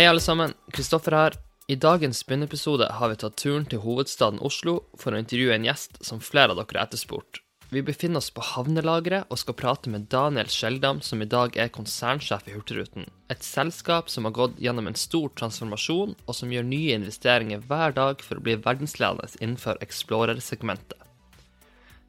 Hei, alle sammen. Kristoffer her. I dagens begynnepisode har vi tatt turen til hovedstaden Oslo for å intervjue en gjest som flere av dere har etterspurt. Vi befinner oss på havnelageret og skal prate med Daniel Skjeldam, som i dag er konsernsjef i Hurtigruten. Et selskap som har gått gjennom en stor transformasjon, og som gjør nye investeringer hver dag for å bli verdensledende innenfor Explorer-segmentet.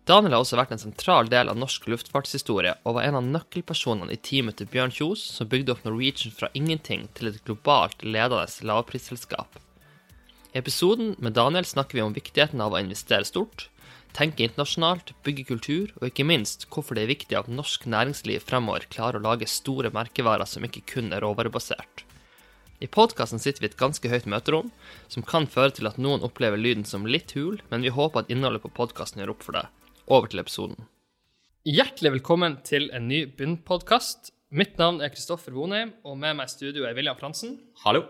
Daniel har også vært en sentral del av norsk luftfartshistorie, og var en av nøkkelpersonene i teamet til Bjørn Kjos, som bygde opp Norwegian fra ingenting til et globalt ledende lavprisselskap. I episoden med Daniel snakker vi om viktigheten av å investere stort, tenke internasjonalt, bygge kultur, og ikke minst hvorfor det er viktig at norsk næringsliv fremover klarer å lage store merkevarer som ikke kun er råvarebasert. I podkasten sitter vi i et ganske høyt møterom, som kan føre til at noen opplever lyden som litt hul, men vi håper at innholdet på podkasten gjør opp for det. Over til episoden. Hjertelig velkommen til en ny Bunn-podkast. Mitt navn er Kristoffer Vonheim, og med meg i studio er William Fransen. Hallo.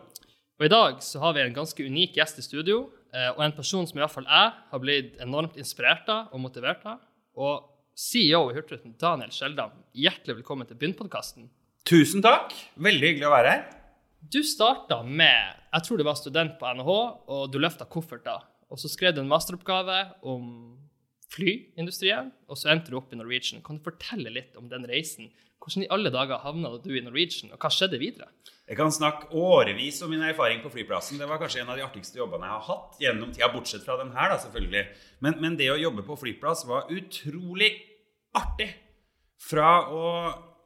Og I dag så har vi en ganske unik gjest i studio, eh, og en person som iallfall jeg har blitt enormt inspirert av og motivert av. Og CEO i Hurtigruten, Daniel Skjeldam, hjertelig velkommen til Bunn-podkasten. Tusen takk. Veldig hyggelig å være her. Du starta med Jeg tror du var student på NHH, og du løfta kofferter. Og så skrev du en masteroppgave om flyindustrien, og så endte du opp i Norwegian. Kan du fortelle litt om den reisen? Hvordan i alle dager havna du i Norwegian, og hva skjedde videre? Jeg kan snakke årevis om min erfaring på flyplassen. Det var kanskje en av de artigste jobbene jeg har hatt gjennom tida, bortsett fra den her, da, selvfølgelig. Men, men det å jobbe på flyplass var utrolig artig. Fra å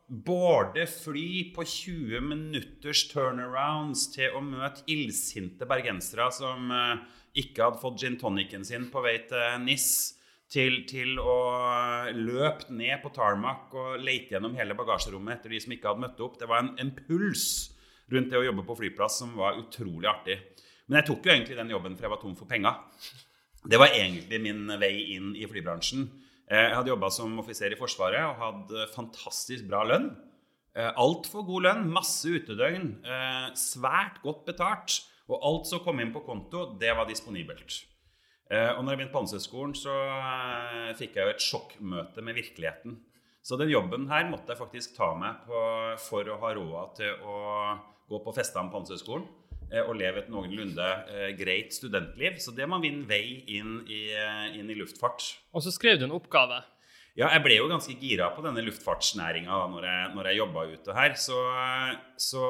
både fly på 20 minutters turnarounds til å møte illsinte bergensere som uh, ikke hadde fått gin tonicen sin på vei til NIS til, til å løpe ned på tarmac og lete gjennom hele bagasjerommet etter de som ikke hadde møtt opp. Det var en, en, puls rundt det å jobbe på flyplass som var utrolig artig. Men jeg tok jo egentlig den jobben for jeg var tom for penger. Det var egentlig min vei inn i flybransjen. Eh, jeg hadde jobba som offiser i Forsvaret og hadde fantastisk bra lønn. Eh, Altfor god lønn, masse utedøgn, eh, svært godt betalt. Og alt som kom inn på konto, det var disponibelt. Eh, og når jeg begynte på Handelshøyskolen, så eh, fikk jeg jo et sjokkmøte med virkeligheten. Så den jobben her måtte jeg faktisk ta meg på for å ha råd til å gå på festene på Handelshøyskolen eh, og leve et noenlunde greit studentliv. Så det må vinne vei inn i, inn i luftfart. Og så skrev du en oppgave. Ja, jeg ble jo ganske gira på denne luftfartsnæringa når jeg, når jeg jobba ute her. Så, så,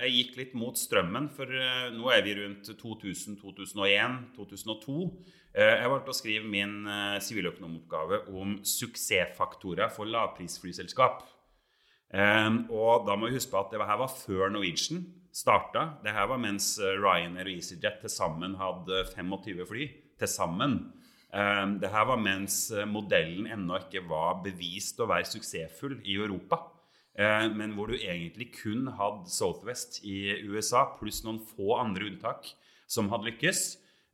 jeg gikk litt mot strømmen, for nå er vi rundt 2000, 2001, 2002. Jeg valgte å skrive min eh, siviløkonomoppgave om suksessfaktorer for lavprisflyselskap. Og da må vi huske på at det her var før Norwegian starta. Det her var mens eh, Ryanair og EasyJet til sammen hadde 25 fly. Til sammen. Det her var mens eh, modellen ennå ikke var bevist å være suksessfull i Europa. Men hvor du egentlig kun hadde Southwest i USA pluss noen få andre unntak som hadde lykkes.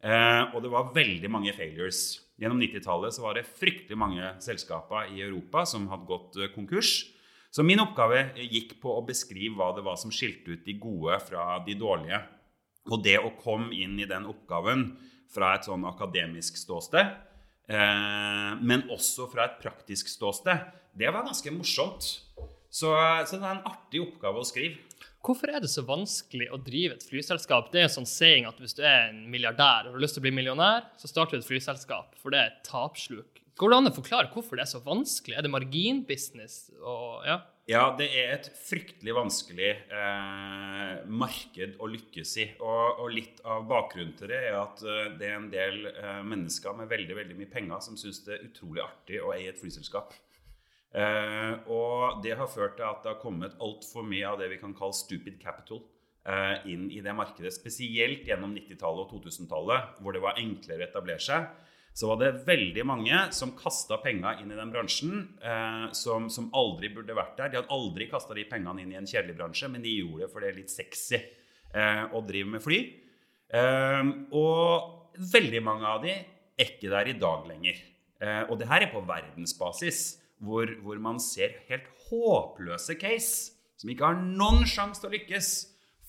Eh, og det var veldig mange failures. Gjennom 90-tallet var det fryktelig mange selskaper i Europa som hadde gått eh, konkurs. Så min oppgave gikk på å beskrive hva det var som skilte ut de gode fra de dårlige. Og det å komme inn i den oppgaven fra et sånn akademisk ståsted, eh, men også fra et praktisk ståsted, det var ganske morsomt. Så, så det er en artig oppgave å skrive. Hvorfor er det så vanskelig å drive et flyselskap? Det er en sånn saying at hvis du er en milliardær og har lyst til å bli millionær, så starter du et flyselskap, for det er et tapsluk. Går det an å forklare hvorfor det er så vanskelig? Er det marginbusiness? Og, ja? Ja, det er et fryktelig vanskelig eh, marked å lykkes i. Og, og, litt av bakgrunnen til det er at eh, det er en del eh, mennesker med veldig, veldig mye penger som syns det er utrolig artig å eie et flyselskap. Eh, og det har ført til at det har kommet altfor mye av det vi kan kalle stupid capital eh, inn i det markedet. Spesielt gjennom 90-tallet og 2000-tallet, hvor det var enklere å etablere seg. Så var det veldig mange som kasta penger inn i den bransjen, eh, som, som, aldri burde vært der. De hadde aldri kasta de pengene inn i en kjedelig bransje, men de gjorde det for det er litt sexy eh, å drive med fly. Eh, og veldig mange av de er ikke der i dag lenger. Eh, og det her er på verdensbasis hvor, hvor, man ser helt håpløse case som ikke har noen sjanse til å lykkes,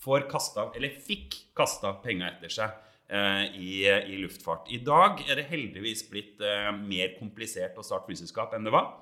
får kasta, eller fikk kasta penger etter seg i, i, luftfart. I dag er det heldigvis blitt eh, mer komplisert å starte flyselskap enn det var.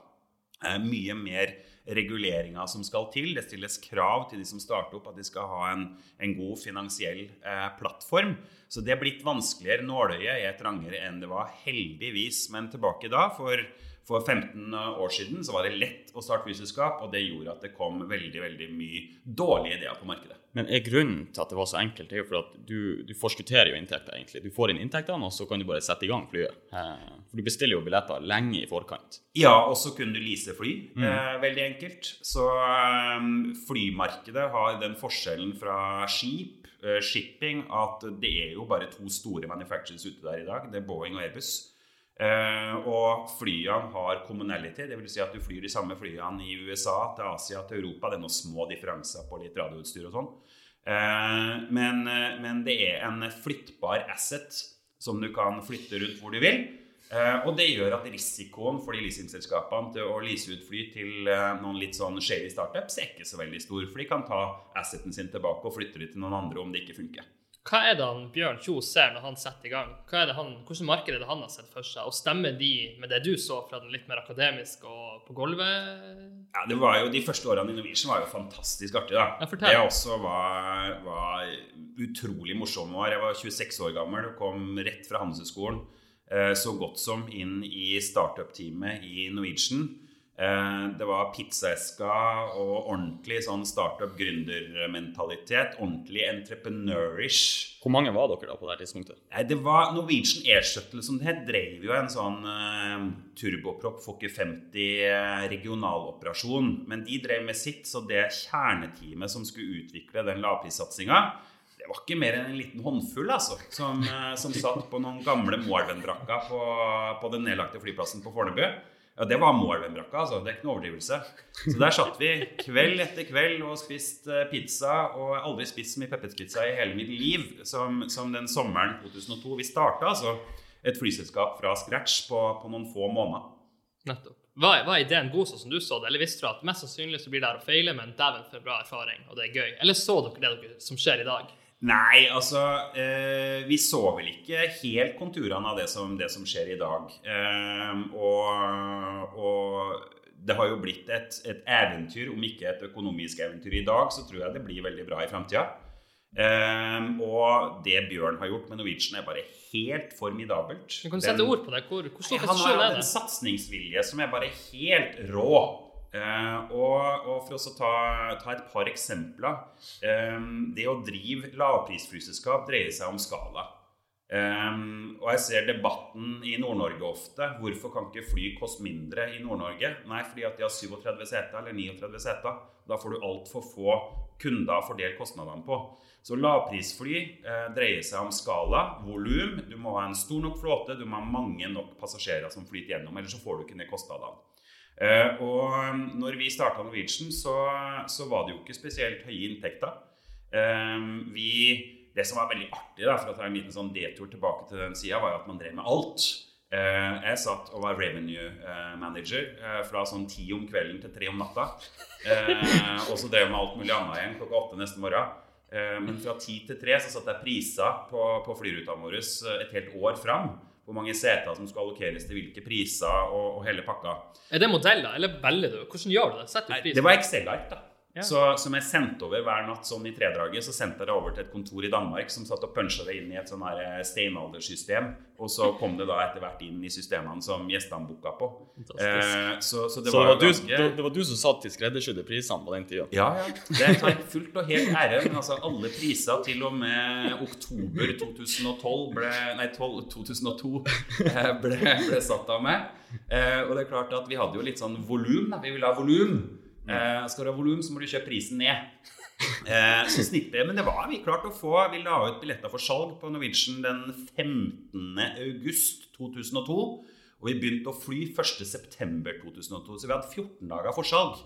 eh, mye mer reguleringer som skal til. Det stilles krav til de som starter opp, at de skal ha en, en god finansiell eh, plattform. Så det er blitt vanskeligere. Nåløyet er trangere enn det var, heldigvis. Men tilbake da, for for 15 år siden så var det lett å starte flyselskap, og det gjorde at det kom veldig veldig mye dårlige ideer på markedet. Men er grunnen til at det var så enkelt, er jo for at du, du forskutterer jo inntekter, egentlig. Du får inn inntektene, og så kan du bare sette i gang flyet. Eh, for du bestiller jo billetter lenge i forkant. Ja, og så kunne du lease fly. Mm. Eh, veldig enkelt. Så um, flymarkedet har den forskjellen fra skip, uh, shipping, at det er jo bare to store manufacturers ute der i dag. Det er Boeing og Airbus. Uh, og flyene har commonality, dvs. Si at du flyr de samme flyene i USA, til Asia, til Europa. Det er noen små differanser på litt radioutstyr og sånn. Uh, men, uh, men, det er en flyttbar asset som du kan flytte rundt hvor du vil. og det gjør at risikoen for de leasingselskapene til å lease ut fly til noen litt sånn shady startups er ikke så veldig stor. For de kan ta asseten sin tilbake og flytte det til noen andre om det ikke funker. Hva er det han Bjørn Kjos ser når han setter i gang? Hva er det han, hvordan marked er det han har sett for seg? Og stemmer de med det du så fra den litt mer akademiske og på gulvet? Ja, det var jo, De første årene i Norwegian var jo fantastisk artig. da. Ja, det også var, var utrolig morsomme år. Jeg var 26 år gammel og kom rett fra Handelshøyskolen eh, så godt som inn i startup-teamet i Norwegian. Eh, det var pizzaeska og ordentlig sånn startup-gründermentalitet. Ordentlig entreprenørish. Hvor mange var dere da på det tidspunktet? Det var Norwegian Air Shuttle som det het, drev jo en sånn uh, turboprop Fokker 50 eh, regionaloperasjon. Men de drev med sitt, så det kjerneteamet som skulle utvikle den lavprissatsinga, det var ikke mer enn en liten håndfull altså, som, uh, som satt på noen gamle Moelven-brakker på, på den nedlagte flyplassen på Fornebu. Ja, det var Moelven-brakka, altså. Det er ikke noe overdrivelse. Så der satt vi kveld etter kveld og spiste eh, pizza. Og aldri spist så mye pepperspizza i hele mitt liv som, som den sommeren 2002. Vi starta altså et flyselskap fra scratch på, på noen få måneder. Nettopp. Var, var, ideen god sånn som du så det, eller visste du at mest sannsynlig så blir det her å feile, men dæven for bra erfaring, og det er gøy? Eller så dere det som skjer i dag? Nei, altså eh, Vi så vel ikke helt konturene av det som, det som skjer i dag. Eh, og, og, det har jo blitt et, et, eventyr, om ikke et økonomisk eventyr i dag, så tror jeg det blir veldig bra i framtida. Eh, og det Bjørn har gjort med Norwegian, er bare helt formidabelt. Du kan sette den, ord på det. Hvor, hvor stor Han har hatt en satsingsvilje som er bare helt rå. Uh, og, og, for å ta, ta, et par eksempler Eh, Det å drive lavprisflyselskap dreier seg om skala. Eh, og jeg ser debatten i Nord-Norge ofte. Hvorfor kan ikke fly koste mindre i Nord-Norge? Nei, fordi at de har 37 seter eller 39 seter. Da får du altfor få kunder å fordele kostnadene på. Så lavprisfly eh, dreier seg om skala, volum. Du må ha en stor nok flåte, du må ha mange nok passasjerer som flyter gjennom. Ellers så får du ikke ned kostnadene. Eh, og um, når vi starta Norwegian, så, så, var det jo ikke spesielt høye inntekter. Eh, vi, det som var veldig artig, da, for å ta en liten sånn detur tilbake til den sida, var jo at man drev med alt. Eh, jeg satt og var revenue manager fra sånn ti om kvelden til tre om natta. og så drev med alt mulig annet igjen klokka åtte neste morgen. Men fra ti til tre så satt jeg priser på, på flyruta vår et helt år fram hvor mange seter som skal allokeres til hvilke priser og, og hele pakka. Er det modeller, eller velger du? Hvordan gjør du det? Setter du pris? Det var Excel-ark, da. Ja. Så, som jeg sendte over hver natt sånn i tredraget, så sendte jeg det over til et kontor i Danmark som satt og punsja det inn i et sånn her steinaldersystem. Og så kom det da etter hvert inn i systemene som gjestene booka på. Eh, så, så, det, så var det, var ganske... du, det, var du, som satt i skreddersydde prisene på den tida? Ja, ja. Det tar fullt og helt ære. Men altså, alle priser til og med oktober 2012 ble, nei, 12, 2002 eh, ble, ble satt av meg. Eh, og det er klart at vi hadde jo litt sånn volum. Vi ville ha volum. Eh, skal du ha volum, så må du kjøpe prisen ned. Eh, så snittet, Men det var vi klart å få. Vi la ut billetter for salg på Norwegian den 15. august 2002. Og vi begynte å fly 1.9.2002. Så vi hadde 14 dager forsalg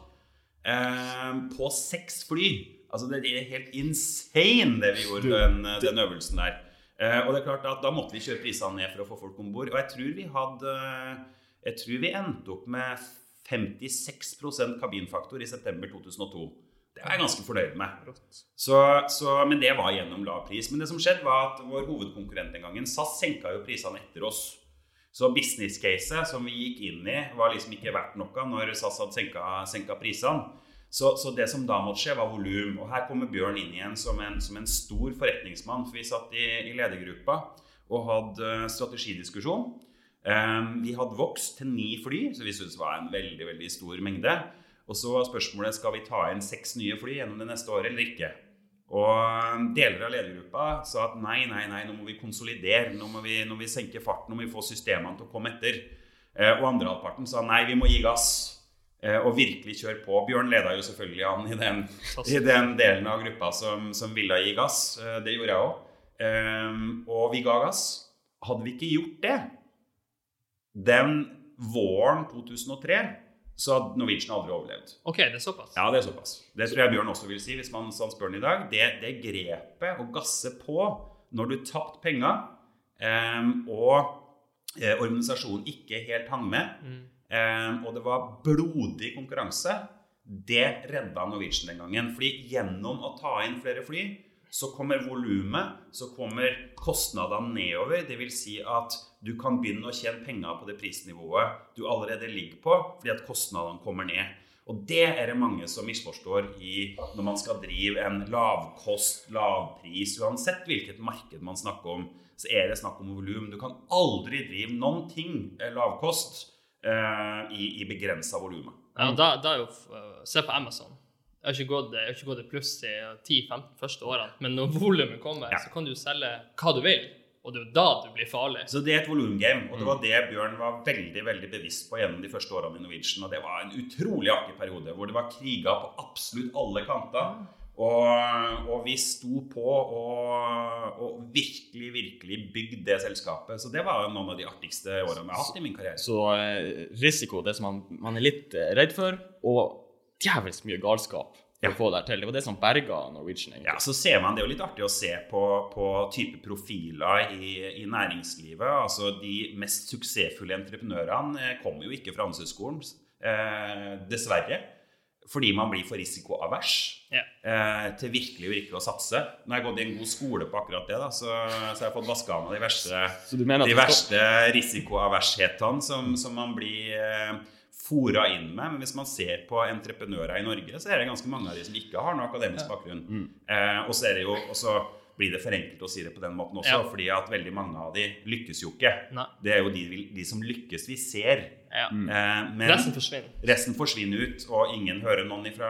eh, på seks fly. Altså Det er helt insane, det vi gjorde den, den øvelsen der. Eh, og det er klart at Da måtte vi kjøre prisene ned for å få folk om bord. Og jeg tror vi hadde Jeg tror vi endte opp med 56% kabinfaktor i september 2002. Det var jeg ganske fornøyd med. Så, så, men det var gjennom lav pris. Men det som skjedde var at vår hovedkonkurrent den gangen, SAS, senka jo prisene etter oss. Så business-caset som vi gikk inn i, var liksom ikke verdt noe når SAS hadde senka, senka prisene. Så, så, det som da måtte skje, var volum. Og her kommer Bjørn inn igjen som en, som en stor forretningsmann. For vi satt i, i ledergruppa og hadde strategidiskusjon. Um, vi hadde vokst til ni fly, så vi syntes det var en veldig veldig stor mengde. Og så var spørsmålet skal vi ta inn seks nye fly gjennom det neste året eller ikke. Og deler av ledergruppa sa at nei, nei, nei, nå må vi konsolidere. Nå må vi, nå må vi senke farten, nå må vi få systemene til å komme etter. Eh, og andre halvparten sa nei, vi må gi gass. Eh, og virkelig kjøre på. Bjørn leda jo selvfølgelig an i den, i den delen av gruppa som, som, ville gi gass. Eh, det gjorde jeg òg. Og vi ga gass. Hadde vi ikke gjort det den våren 2003 så hadde Norwegian aldri overlevd. Ok, Det er såpass? Ja, det er såpass. Det tror jeg Bjørn også vil si hvis man spør han i dag. Det, det grepet å gasse på når du tapte penger, eh, og eh, organisasjonen ikke helt hang med, mm. eh, og det var blodig konkurranse, det redda Norwegian den gangen. Fordi gjennom å ta inn flere fly så kommer volumet, så kommer kostnadene nedover. Det vil Si at du kan begynne å tjene penger på det prisnivået du allerede ligger på, fordi at kostnadene kommer ned. Og det er det mange som misforstår i når man skal drive en lavkost, lavpris. Uansett hvilket marked man snakker om, så er det snakk om volum. Du kan aldri drive noen ting lavkost eh, i, i begrensa volum. Ja, da, da er jo, Se på Amazon. Jeg har ikke gått, jeg har ikke gått i pluss de 10-15 første årene, men når volumet kommer, ja. så kan du selge hva du vil. Og det er jo da du blir farlig. Så det er et volumgame. Og det var mm. det Bjørn var veldig veldig bevisst på gjennom de første årene i Norwegian. Og det var en utrolig artig periode hvor det var kriger på absolutt alle kanter. Og, og vi sto på og, og, virkelig, virkelig bygde det selskapet. Så det var noen av de artigste årene jeg har hatt i min karriere. Så eh, risiko, det som man, man er litt eh, redd for, og djevelsk mye galskap for å få det til. Det var det som berga Norwegian. egentlig. Ja, så ser man, Det er jo litt artig å se på, på type profiler i, i, næringslivet. altså De mest suksessfulle entreprenørene eh, kommer jo ikke fra Handelshøyskolen, eh, dessverre. Fordi man blir for risikoavers ja. eh, til virkelig virkelig å satse. Nå har jeg gått i en god skole på akkurat det, da, så, så jeg har fått vaska av meg de verste, de verste risikoavershetene som, som man blir eh, fora inn med. Men hvis man ser på entreprenører i Norge, så er det ganske mange av de som ikke har noe akademisk bakgrunn. Mm. Eh, og så er det jo også blir det for enkelt å si det på den måten også, ja. fordi at veldig mange av de lykkes jo ikke. Nei. Det er jo de, de, som lykkes, vi ser. Ja. Mm. Eh, men resten forsvinner. resten forsvinner ut, og ingen hører noen ifra,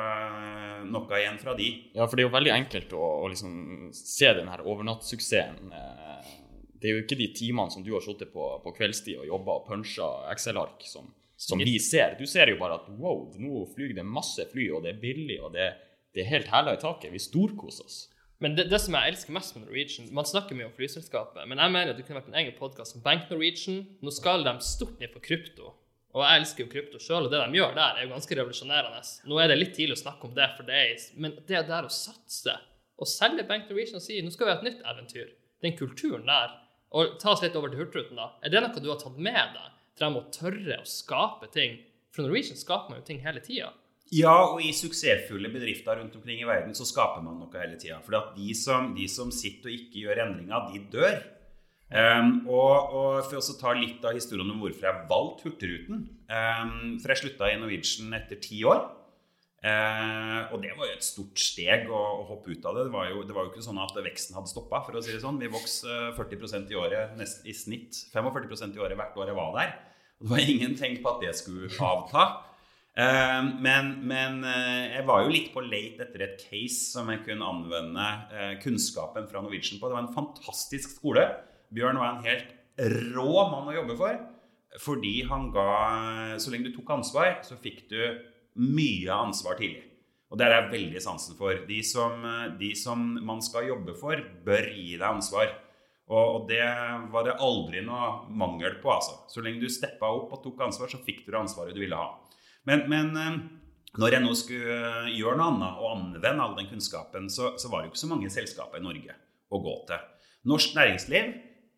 noe igjen fra de. Ja, for det er jo veldig enkelt å, å liksom se den her overnattsuksessen. Eh, det er jo ikke de timene som du har sittet på, på kveldstid og jobba og punsja Excel-ark, som, som vi ser. Du ser jo bare at wow, nå flyr det masse fly, og det er billig, og det, det er helt hæla i taket. Vi storkoser oss. Men det, det, som jeg elsker mest med Norwegian Man snakker mye om flyselskapet, men jeg mener at det kunne vært en egen podkast om Bank Norwegian. Nå skal de stort ned på krypto, og jeg elsker jo krypto sjøl, og det de gjør der, er jo ganske revolusjonerende. Nå er det litt tidlig å snakke om det, for det er, men det der å satse og selge Bank Norwegian og si nå skal vi ha et nytt eventyr, den kulturen der, og ta oss litt over til Hurtigruten, da, er det noe du har tatt med deg? Til de må tørre å skape ting. For Norwegian skaper man jo ting hele tida. Ja, og i suksessfulle bedrifter rundt omkring i verden så skaper man noe hele tida. For de som, de som, sitter og ikke gjør endringer, de dør. Um, og, og, For å ta litt av historien om hvorfor jeg valgte Hurtigruten um, For jeg slutta i Norwegian etter ti år. Uh, og det var jo et stort steg å, å hoppe ut av det. Det var, jo, det var, jo, ikke sånn at veksten hadde stoppa. For å si det sånn. Vi vokste 40% i året nest, i snitt. 45% i året hvert år jeg var der. Og det var ingen tegn på at det skulle avta. Eh, men, men eh, jeg var jo litt på late etter et case som jeg kunne anvende kunnskapen fra Norwegian på. Det var en fantastisk skole. Bjørn var en helt rå mann å jobbe for. Fordi han ga Så lenge du tok ansvar, så fikk du mye ansvar tidlig. Og det er jeg veldig sansen for. De som, de som, man skal jobbe for, bør gi deg ansvar. Og, og, det var det aldri noe mangel på. altså. Så lenge du steppa opp og tok ansvar, så fikk du det ansvaret du ville ha. Men, men eh, når jeg nå skulle gjøre noe annet og anvende all den kunnskapen, så, så var det jo ikke så mange selskaper i Norge å gå til. Norsk næringsliv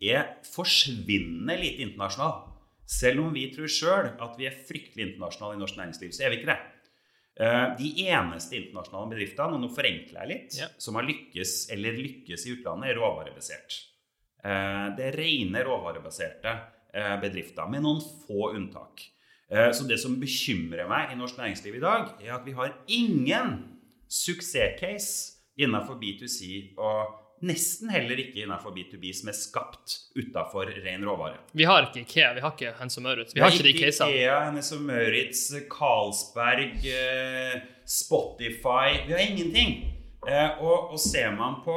er forsvinnende lite internasjonal. Selv om vi tror sjøl at vi er fryktelig internasjonale i norsk næringsliv, så er vi ikke det. Eh, de eneste internasjonale bedriftene, og nå forenkler jeg litt, ja. som har lykkes eller lykkes i utlandet, er råvarebasert. Eh, det er rene råvarebaserte eh, bedrifter, med noen få unntak. Så det som bekymrer meg i norsk næringsliv i dag, er at vi har ingen suksesscase innenfor B2C og nesten heller ikke innenfor B2B som er skapt utafor ren råvare. Vi har ikke Ikea, vi har ikke Hennes og Maurits. Vi har ikke de casene. Ikea, Hennes og Maurits, Carlsberg, eh, Spotify Vi har ingenting. Eh, og, og ser man på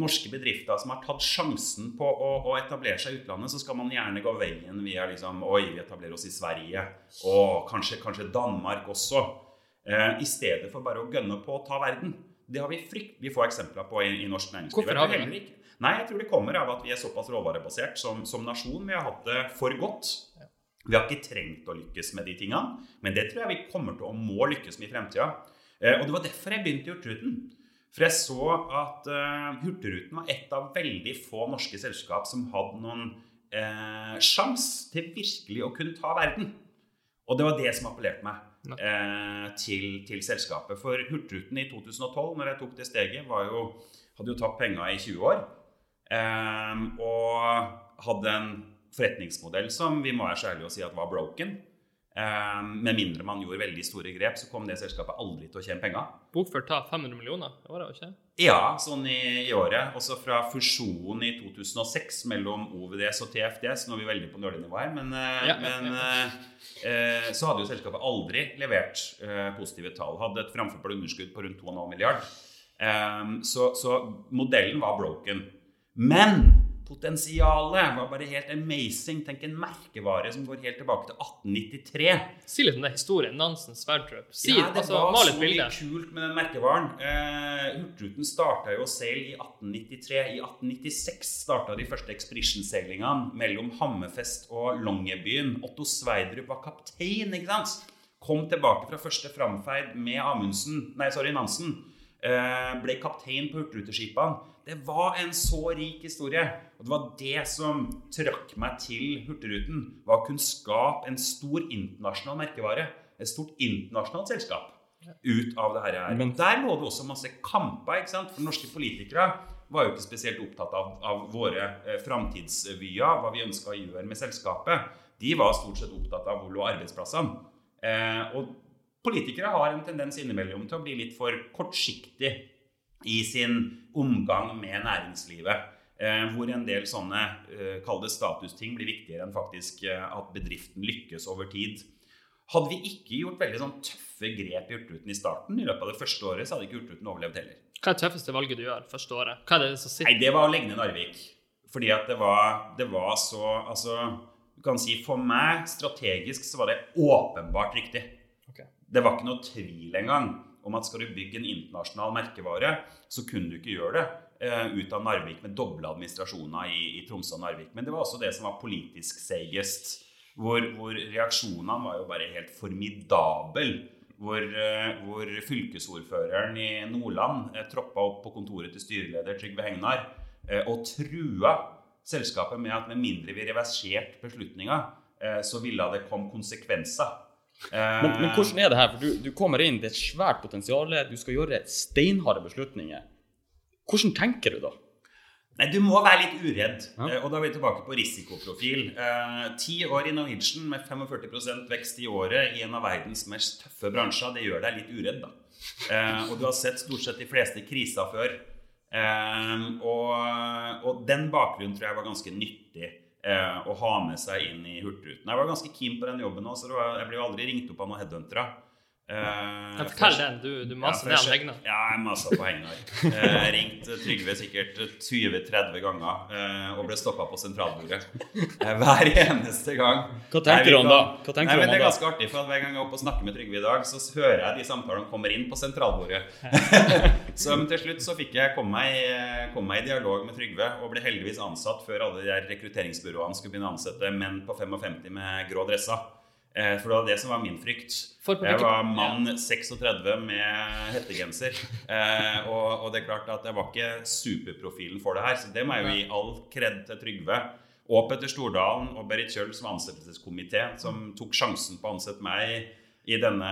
norske bedrifter som har tatt sjansen på å, å, etablere seg i utlandet, så skal man gjerne gå veien via liksom, Oi, vi etablerer oss i Sverige. Og kanskje, kanskje Danmark også. Eh, I stedet for bare å gønne på å ta verden. Det har vi fryktelig få eksempler på i, i norsk næringsliv. Hvorfor har vi det? Nei, jeg tror det kommer av at vi er såpass råvarebasert som, som nasjon. Vi har hatt det for godt. Vi har ikke trengt å lykkes med de tingene, men det tror jeg vi kommer til å må lykkes med i fremtida. Eh, og det var derfor jeg begynte i Hurtigruten. For jeg så at uh, Hurtigruten var et av veldig få norske selskap som hadde noen uh, sjanse til virkelig å kunne ta verden. Og det var det som appellerte meg eh, til, til, selskapet. For Hurtigruten i 2012, når jeg tok det steget, jo, hadde jo tapt penger i 20 år. Eh, og hadde en forretningsmodell som vi må være så ærlige å si at var broken. Um, med mindre man gjorde veldig store grep, så kom det selskapet aldri til å tjene penger. Bokført tap 500 millioner? i året, ikke? Ja, sånn i, i, året. Også fra fusjonen i 2006 mellom OVDS og TFDS. Nå er vi veldig på nølenivå her, men, eh, ja, men ja, ja. Uh, så hadde jo selskapet aldri levert positive tall. Hadde et framførbart underskudd på rundt 2,5 milliard. Um, så, så modellen var broken. Men Potensialet var bare helt amazing. Tenk en merkevare som går helt tilbake til 1893. Si litt om det historien. Nansen Sverdrup. Si, ja, det altså, var så mye kult med den merkevaren. Eh, Hurtigruten starta jo seil i 1893. I 1896 starta de første ekspedisjonseilingene mellom Hammerfest og Longyearbyen. Otto Sverdrup var kaptein, ikke sant? Kom tilbake fra første framferd med Amundsen, nei, sorry, Nansen. Eh, ble kaptein på hurtigruteskipene. Det var en så rik historie. Og det var det som trakk meg til Hurtigruten. Var å kunne skape en stor internasjonal merkevare. Et stort internasjonalt selskap ut av det her. Men der lå det også masse kamper. ikke sant? For norske politikere var jo ikke spesielt opptatt av, av våre eh, framtidsvyer, hva vi ønska å gjøre med selskapet. De var stort sett opptatt av hvor lå arbeidsplassene. Eh, og politikere har en tendens innimellom til å bli litt for kortsiktig i sin omgang med næringslivet. Eh, hvor en del sånne kalde kall det statusting blir viktigere enn faktisk eh, at bedriften lykkes over tid. Hadde vi ikke gjort veldig sånn tøffe grep i Hurtigruten i starten, i løpet av det første året, så hadde ikke Hurtigruten overlevd heller. Hva er det tøffeste valget du gjør første året? Hva er Det som sitter? Nei, det var å legge ned Narvik. Fordi at det var, det var så Altså, du kan si for meg, strategisk, så var det åpenbart riktig. Okay. Det var ikke noe tvil engang om at skal du bygge en internasjonal merkevare, så kunne du ikke gjøre det uh, ut av Narvik med doble administrasjoner i, i, Tromsø og Narvik. Men det var også det som var politisk seigest. Hvor, hvor reaksjonene var jo bare helt formidable. Hvor, uh, hvor fylkesordføreren i Nordland uh, troppa opp på kontoret til styreleder Trygve Hegnar og trua selskapet med at med mindre vi reverserte beslutninga, så ville det komme konsekvenser men, men, hvordan er det her? For du, du, kommer inn, det er et svært potensial, du skal gjøre steinharde beslutninger. Hvordan tenker du da? Nei, Du må være litt uredd. Ja. Eh, og da er vi tilbake på risikoprofil. Eh, ti år i Norwegian med 45% vekst i året i en av verdens mest tøffe bransjer, det gjør deg litt uredd. da. Eh, og du har sett stort sett de fleste kriser før. Eh, og, og, den bakgrunnen tror jeg var ganske nyttig eh, å ha med seg inn i Hurtigruten. Jeg var ganske keen på den jobben òg, så var, jeg ble jo aldri ringt opp av noen headhuntere. Eh, fortell den. Du, du maser ja, ned Hegnar. Ja, jeg masa på Hegnar. Uh, ringte Trygve sikkert 20-30 ganger uh, og ble stoppa på sentralbordet Uh, hver eneste gang. Hva tenker du om da? Hva tenker nei, men Det er ganske artig, for hver gang jeg er oppe og snakker med Trygve i dag, så hører jeg de samtalene kommer inn på sentralbordet. så men til slutt så fikk jeg komme meg, kom meg, i dialog med Trygve og ble heldigvis ansatt før alle de der rekrutteringsbyråene skulle begynne å ansette menn på 55 med grå dresser. Eh, for det var det som var min frykt. Jeg var mann 36 med hettegenser. Eh, og, og, det er klart at jeg var ikke superprofilen for det her. Så det må jeg jo gi all kred til Trygve. Og Petter Stordalen og Berit Kjøll som ansettelseskomité, som tok sjansen på å ansette meg i denne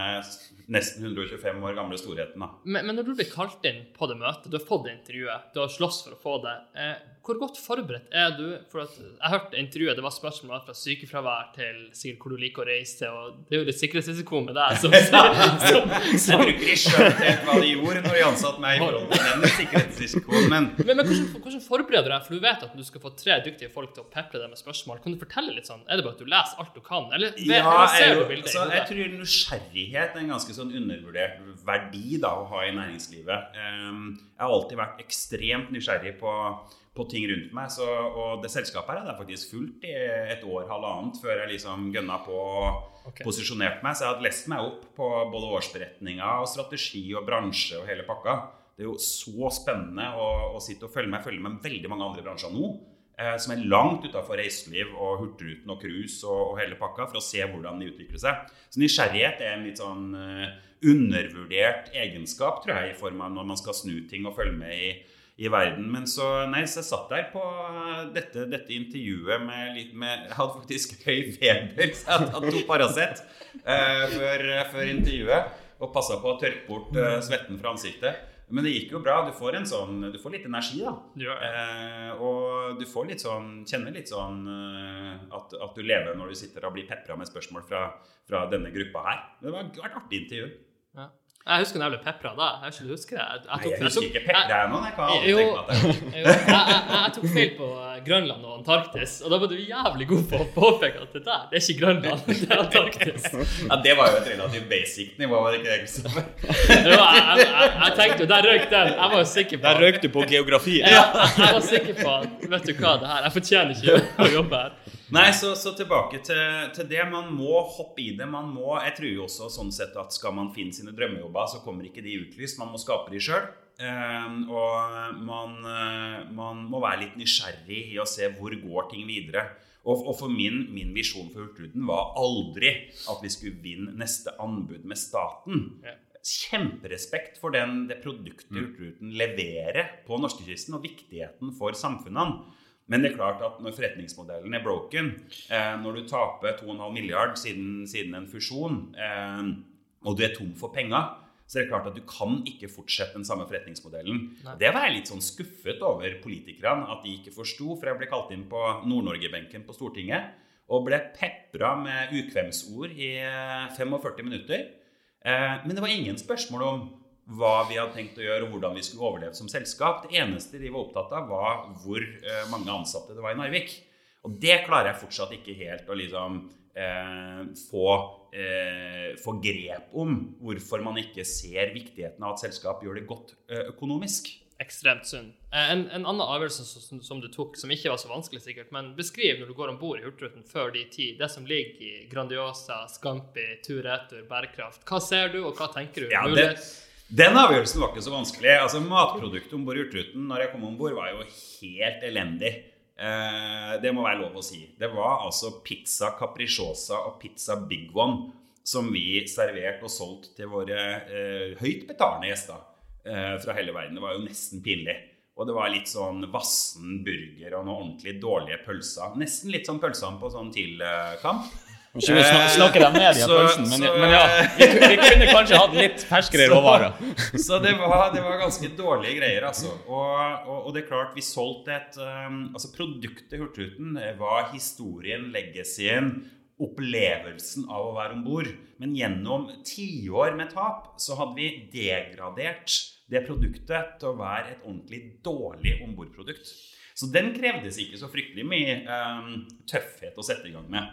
nesten 125 år gamle storheten. Men, men når du blir kalt inn på det møtet, du har fått det intervjuet, du har slåss for å få det, eh, hvor godt forberedt er du? For jeg hørte intervjuet, det var spørsmål fra sykefravær til sikkert hvor du liker å reise, og det er jo litt sikkerhetsrisiko med deg. Som, som, Jeg bruker ikke skjønt helt hva de gjorde når de ansatte meg i forhold til den sikkerhetsrisikoen, men men, men hvordan, hvordan forbereder du deg? For du vet at du skal få tre dyktige folk til å pepre deg med spørsmål. Kan du fortelle litt sånn? Er det bare at du leser alt du kan, eller, Ja, eller ser du bildet altså, jeg tror nysgjerrighet er en ganske sånn undervurdert verdi da, å ha i næringslivet. Um, jeg har alltid vært ekstremt nysgjerrig på, på ting rundt meg. Så, og det selskapet her hadde faktisk fulgt i et år, halvannet, før jeg liksom gønna på og okay. posisjonerte meg. Så jeg hadde lest meg opp på både årsberetninga og strategi og bransje og hele pakka. Det er jo så spennende å, å sitte og følge med. Jeg følger med veldig mange andre bransjer nå. Eh, som er langt utafor reiseliv og Hurtigruten og cruise og, og hele pakka, for å se hvordan de utvikler seg. Så nysgjerrighet er en litt sånn eh, undervurdert egenskap, tror jeg, i form av når man skal snu ting og følge med i, i verden. Men så, nei, så jeg satt der på eh, dette, dette intervjuet med med Jeg hadde faktisk høy feber, så jeg hadde to Paracet eh, før, før intervjuet. Og passa på å tørke bort eh, svetten fra ansiktet. Men det gikk jo bra. Du får, en sånn, du får litt energi, da. Ja. Eh, og du får litt sånn, kjenner litt sånn eh, at, at du lever når du sitter og blir pepra med spørsmål fra, fra denne gruppa her. Det var et artig intervju. Ja. Jeg husker da jeg ble pepra da. Jeg husker ikke, husker det? Jeg, jeg, jeg husker ikke pepra ennå. nå. Jeg kan aldri tenke meg at jeg jeg, jeg, jeg tok feil på eh, Grønland og Antarktis, og da var du jævlig god på å påpeke at det der, det er ikke Grønland, det er Antarktis. ja, Det var jo et relativt basic nivå, var det ikke det? Jo, jeg, jeg, jeg, jeg tenkte jo, der røyk den. Jeg var jo sikker på Der røyk du på geografi. Ja, jeg, jeg var sikker på at vet du hva, det her, jeg fortjener ikke å jobbe her. Nei, så, så tilbake til, til det. Man må hoppe i det. Man må, jeg tror jo også sånn sett at skal man finne sine drømmejobber, så kommer ikke de utlyst. Man må skape de sjøl. og man, uh, man må være litt nysgjerrig i å se hvor går ting videre. Og, og for min, min visjon for Hurtigruten var aldri at vi skulle vinne neste anbud med staten. Ja. Kjemperespekt for den, det produktet Hurtigruten leverer på norskekysten, og viktigheten for samfunnene. Men det er klart at når forretningsmodellen er broken, eh, når du taper 2,5 milliard siden, siden en fusjon, eh, og du er tom for penger, så er det klart at du kan ikke fortsette den samme forretningsmodellen. Nei. Det var jeg litt sånn skuffet over politikerne at de ikke forsto, for jeg ble kalt inn på Nord-Norge-benken på Stortinget og ble pepra med ukvemsord i eh, 45 minutter. Eh, men det var ingen spørsmål om hva vi hadde tenkt å gjøre, og hvordan vi skulle overleve som selskap. Det eneste de var opptatt av, var hvor eh, mange ansatte det var i Narvik. Og det klarer jeg fortsatt ikke helt å liksom eh, få, eh, få grep om. Hvorfor man ikke ser viktigheten av at selskap gjør det godt eh, økonomisk. Ekstremt sunn. Eh, En, en annen avgjørelse som, som du tok, som ikke var så vanskelig sikkert, men beskriv når du går om bord i Hurtigruten før de tid, det som ligger i Grandiosa, Scampi, tur-retur, bærekraft. Hva ser du, og hva tenker du? Ja, det, Mulighet- den avgjørelsen var ikke så vanskelig. Altså Matproduktet om bord i Hurtigruten når jeg kom om bord, var jo helt elendig. Eh, det må være lov å si. Det var altså pizza capricciosa og pizza big one som vi serverte og solgte til våre eh, høyt betalende gjester eh, fra hele verden. Det var jo nesten pinlig. Og det var litt sånn vassen burger og noen ordentlig dårlige pølser. Nesten litt sånn pølsene på sånn TIL-kamp. Ikke vi snak- snakker dem ned i Så- pølsen, men, så- men ja. Vi, vi kunne kanskje hatt litt ferskere Så- råvarer. Så det var, det var ganske dårlige greier, altså. Og, og, og det er klart, vi solgte et um, Altså, produktet Hurtigruten var historien, legacyen, opplevelsen av å være om bord. Men gjennom tiår med tap så hadde vi degradert det produktet til å være et ordentlig dårlig ombordprodukt. Så den krevdes ikke så fryktelig mye um, tøffhet å sette i gang med.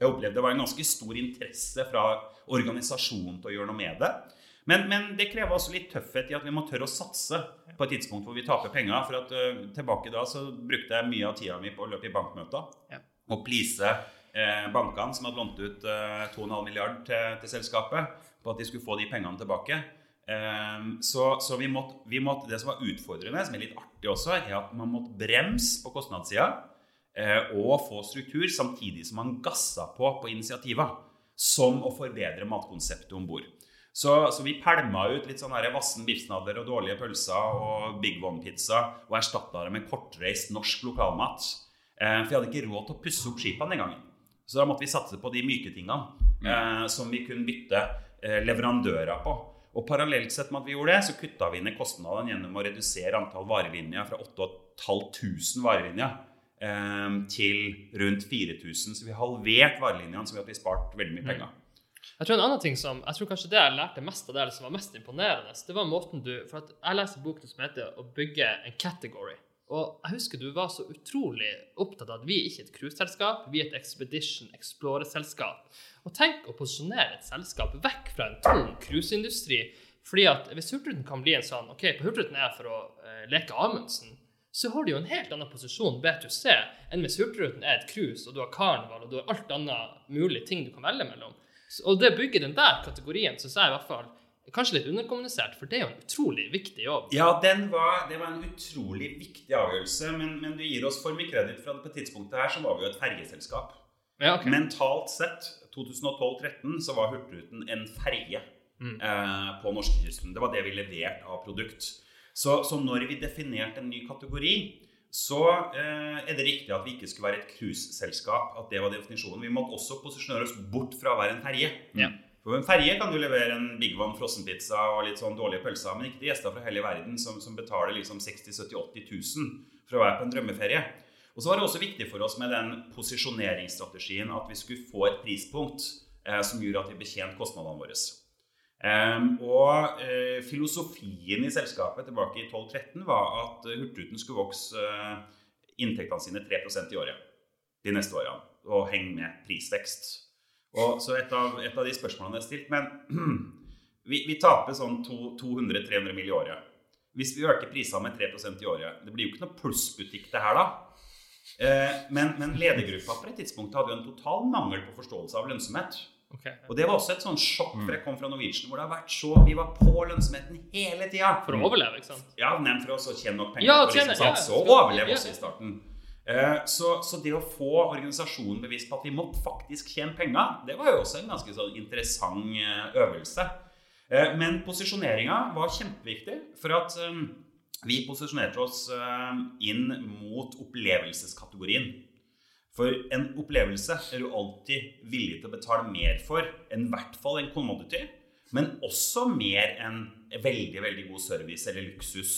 Jeg opplevde det var en ganske stor interesse fra organisasjonen til å gjøre noe med det. Men, men det krever også litt tøffhet i at vi må tørre å satse på et tidspunkt hvor vi taper penger. For at uh, tilbake da så brukte jeg mye av tida mi på å løpe i bankmøter Ja. og please eh, bankene som hadde lånt ut eh, 2,5 milliard til, til selskapet, på at de skulle få de pengene tilbake. Eh, så så vi, måtte, vi måtte Det som var utfordrende, som er litt artig også, er at man måtte bremse på kostnadssida og få struktur, samtidig som man gassa på på initiativa. Som å forbedre matkonseptet om bord. Så, så vi pælma ut litt sånn vassen biffsnadder og dårlige pølser og Big One-pizza og erstatta det med kortreist norsk lokalmat. Eh, for vi hadde ikke råd til å pusse opp skipene den gangen. Så da måtte vi satse på de myke tingene eh, som vi kunne bytte eh, leverandører på. Og parallelt sett med at vi gjorde det, så kutta vi ned kostnadene gjennom å redusere antall varelinjer fra 8500 varelinjer eh, til rundt 4000. Så vi har halvert varelinjene, så vi har spart veldig mye penger. Jeg tror en annen ting som, jeg tror kanskje det jeg lærte mest av det, eller som var mest imponerende, det var måten du For jeg leste boken som heter 'Å bygge en category'. Og jeg husker du var så utrolig opptatt av at vi er ikke et cruiseselskap, vi er et Expedition Explorer-selskap. Og tenk å posisjonere et selskap vekk fra en tung cruiseindustri. fordi at hvis Hurtigruten kan bli en sånn OK, på Hurtigruten er jeg for å eh, leke Amundsen, så har du jo en helt annen posisjon B2C enn hvis Hurtigruten er et cruise, og du har karneval, og du har alt annet mulig ting du kan velge mellom. Og det å bygge den der kategorien syns jeg i hvert fall kanskje litt underkommunisert, for det er jo en utrolig viktig jobb. Ja, den var, det var en utrolig viktig avgjørelse, men, men du gir oss for mye kreditt for at på tidspunktet her så var vi jo et fergeselskap. Ja, okay. Mentalt sett, 2012-13, så var Hurtigruten en ferge eh, på norskekysten. Det var det vi leverte av produkt. Så, så når vi definerte en ny kategori, så eh, er det riktig at vi ikke skulle være et cruiseselskap. At det var definisjonen. Vi måtte også posisjonere oss bort fra å være en ferje. Ja. For en ferje kan du levere en Big One frossenpizza og litt sånn dårlige pølser, men ikke til gjester fra hele verden som, som betaler liksom 60 70 80 000 for å være på en drømmeferie. Og så var det også viktig for oss med den posisjoneringsstrategien at vi skulle få et prispunkt eh, som gjorde at vi betjente kostnadene våre. Ehm, og eh, filosofien i selskapet tilbake i 12-13 var at eh, Hurtigruten skulle vokse eh, inntektene sine 3% i året de neste årene, og henge med prisvekst. Og så et av, et av de spørsmålene jeg har stilt Men vi, vi taper sånn 200-300 mill. i året. Hvis vi øker prisene med 3% i året Det blir jo ikke noe plussbutikk, det her, da. Eh, men, men ledergruppa på et tidspunkt hadde jo en total mangel på forståelse av lønnsomhet. Ok. Og det var også et sånn sjokk, for jeg kom fra Norwegian, hvor det har vært så Vi var på lønnsomheten hele tida. For å overleve, ikke sant? Ja, nevnt for oss å tjene nok penger Ja, på liksom tjene, ja, Så overleve også i starten. Eh, Så, så det å få organisasjonen bevisst på at vi måtte faktisk tjene penger, det var jo også en ganske sånn interessant eh, øvelse. Eh, Men posisjoneringa var kjempeviktig, for at vi posisjonerte oss inn mot opplevelseskategorien. For en opplevelse er du alltid villig til å betale mer for enn i hvert fall en commodity, men også mer enn veldig veldig god service eller luksus.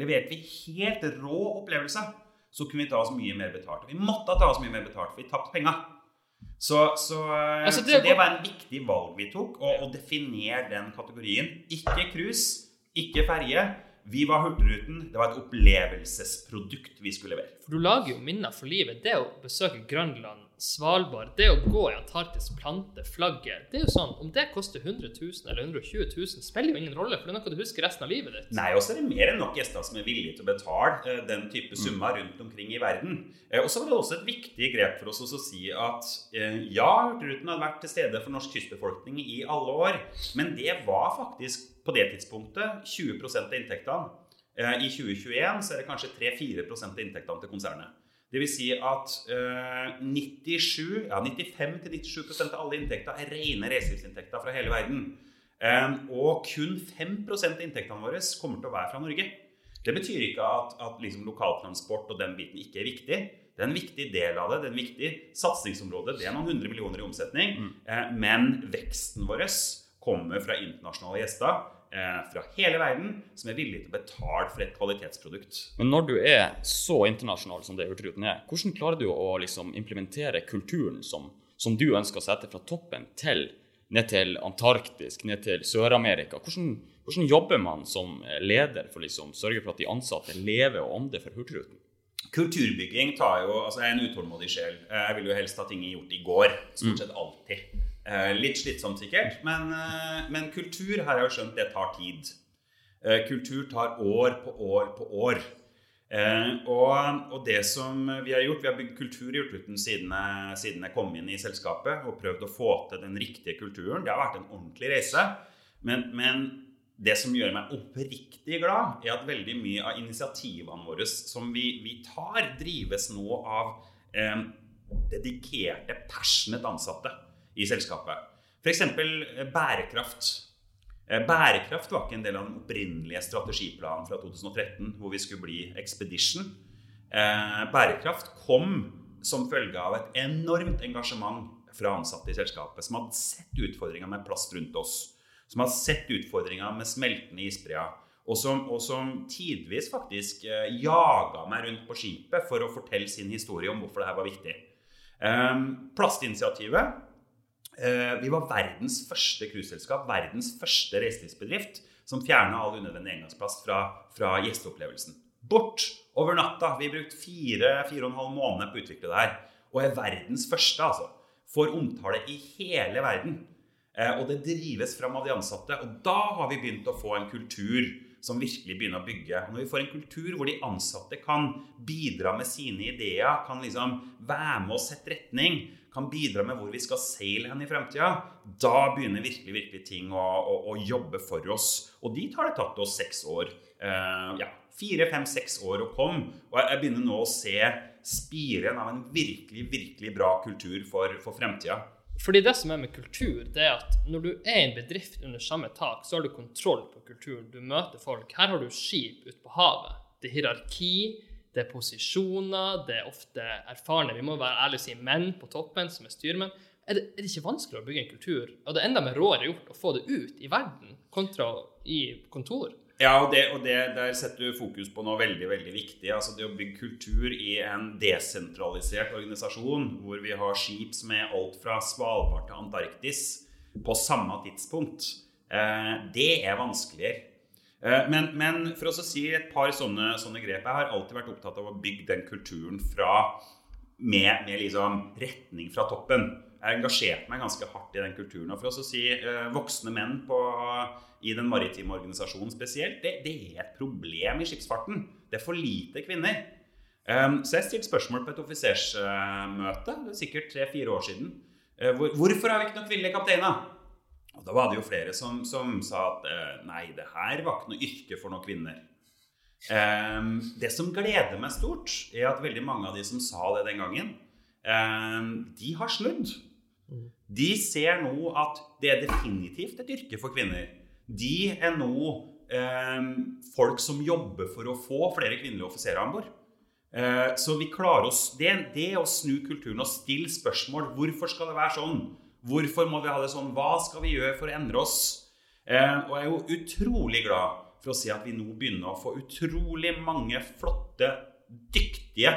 Leverte vi helt rå opplevelse, så kunne vi ta oss mye mer betalt. Vi måtte ta oss mye mer betalt, for vi tapte penger. Så, så, Altså, det så det var en viktig valg vi tok, å, å definere den kategorien. Ikke cruise, ikke ferje. Vi var Hurtigruten. Det var et opplevelsesprodukt vi skulle levere. For du lager jo minner for livet. Det å besøke Grønland, Svalbard, det å gå i Antarktis, plante flagget Det er jo sånn, Om det koster 100 000 eller 120 000, spiller jo ingen rolle, for det er noe du husker resten av livet ditt. Nei, og så er det mer enn nok gjester som er villige til å betale eh, den type summer rundt omkring i verden. Eh, og så var det også et viktig grep for oss å si at eh, ja, Hurtigruten hadde vært til stede for norsk kystbefolkning i alle år, men det var faktisk på det tidspunktet 20 av inntektene. Eh, I 2021 så er det kanskje 3-4% av inntektene til konsernet. Det vil si at eh, 97, ja, 95-97% av alle inntekter er rene reiselivsinntekter fra hele verden. Eh, og kun 5% av inntektene våre kommer til å være fra Norge. Det betyr ikke at, at liksom lokaltransport og den biten ikke er viktig. Det er en viktig del av det. Det er en viktig satsingsområde. Det er noen hundre millioner i omsetning. Eh, men veksten vår kommer fra internasjonale gjester eh, fra hele verden som er villige til å betale for et kvalitetsprodukt. Men når du er så internasjonal som det Hurtigruten er, hvordan klarer du å liksom implementere kulturen som, som du ønsker å sette fra toppen til ned til Antarktis, ned til Sør-Amerika? Hvordan, hvordan jobber man som leder for å liksom sørge for at de ansatte lever og ånder for Hurtigruten? Kulturbygging tar jo Altså, jeg er en utålmodig sjel. Eh, Jeg vil jo helst ha ting gjort i går. Stort sett alltid. Eh, Litt slitsomt sikkert, men, eh, men kultur har jeg jo skjønt det tar tid. Eh, Kultur tar år på år på år. Og, og det som vi har gjort, vi har bygd kultur i Hurtigruten siden, siden jeg kom inn i selskapet og prøvd å få til den riktige kulturen. Det har vært en ordentlig reise. Men, men det som gjør meg oppriktig glad, er at veldig mye av initiativene våre som vi, vi tar, drives nå av eh, dedikerte, passionate ansatte i selskapet. F.eks. bærekraft. Eh, Bærekraft var ikke en del av den opprinnelige strategiplanen fra 2013, hvor vi skulle bli Expedition. Eh, Bærekraft kom som følge av et enormt engasjement fra ansatte i selskapet som hadde sett utfordringer med plast rundt oss. Som hadde sett utfordringer med smeltende isbreer. Og som, og som tidvis faktisk eh, jaga meg rundt på skipet for å fortelle sin historie om hvorfor det her var viktig. Eh, plastinitiativet eh, Vi var verdens første cruiseselskap, verdens første reiselivsbedrift, som fjerna all unødvendig engangsplast fra, fra gjesteopplevelsen. Bort over natta. Vi brukte fire, fire og en halv måned på å utvikle det her. Og er verdens første, altså. Får omtale i hele verden. Eh, og det drives fram av de ansatte. Og da har vi begynt å få en kultur som virkelig begynner å bygge. Når vi får en kultur hvor de ansatte kan bidra med sine ideer, kan liksom være med og sette retning, kan bidra med hvor vi skal seile hen i fremtida, da begynner virkelig, virkelig ting å, å, å, jobbe for oss. Og dit har det tatt oss seks år. Eh, ja, fire, fem, seks år å komme. Og jeg begynner nå å se spiren av en virkelig, virkelig bra kultur for, for fremtida. Fordi det som er med kultur, det er at når du er i en bedrift under samme tak, så har du kontroll på kulturen. Du møter folk. Her har du skip ute på havet. Det er hierarki, det er posisjoner, det er ofte erfarne vi må være ærlige og si menn på toppen som er styrmenn. Er det, er det ikke vanskeligere å bygge en kultur? Og det er enda mer råere gjort å få det ut i verden kontra i kontor? Ja, og, det, og det, der setter du fokus på noe veldig veldig viktig. altså Det å bygge kultur i en desentralisert organisasjon, hvor vi har skip som er alt fra Svalbard til Antarktis på samme tidspunkt, eh, det er vanskeligere. Eh, men, men, for å si et par sånne, sånne, grep Jeg har alltid vært opptatt av å bygge den kulturen fra, med, med liksom retning fra toppen. Jeg har engasjert meg ganske hardt i den kulturen. Og for å si eh, voksne menn på i den maritime organisasjonen spesielt, det, det, er et problem i skipsfarten. Det er for lite kvinner. Um, så jeg stilte spørsmål på et offisersmøte, er sikkert tre-fire år siden. Hvor, hvorfor har vi ikke noen kvinnelige kapteiner? Og Da var det jo flere som, som sa at uh, nei, det her var ikke noe yrke for noen kvinner. Um, det som gleder meg stort, er at veldig mange av de som sa det den gangen, um, de har snudd. Mm. De ser nå at det er definitivt et yrke for kvinner de er nå eh, folk som jobber for å få flere kvinnelige offiserer om bord. Eh, så vi klarer oss det, det å snu kulturen og stille spørsmål. Hvorfor skal det være sånn? Hvorfor må vi ha det sånn? Hva skal vi gjøre for å endre oss? Eh, og jeg er jo utrolig glad for å si at vi nå begynner å få utrolig mange flotte, dyktige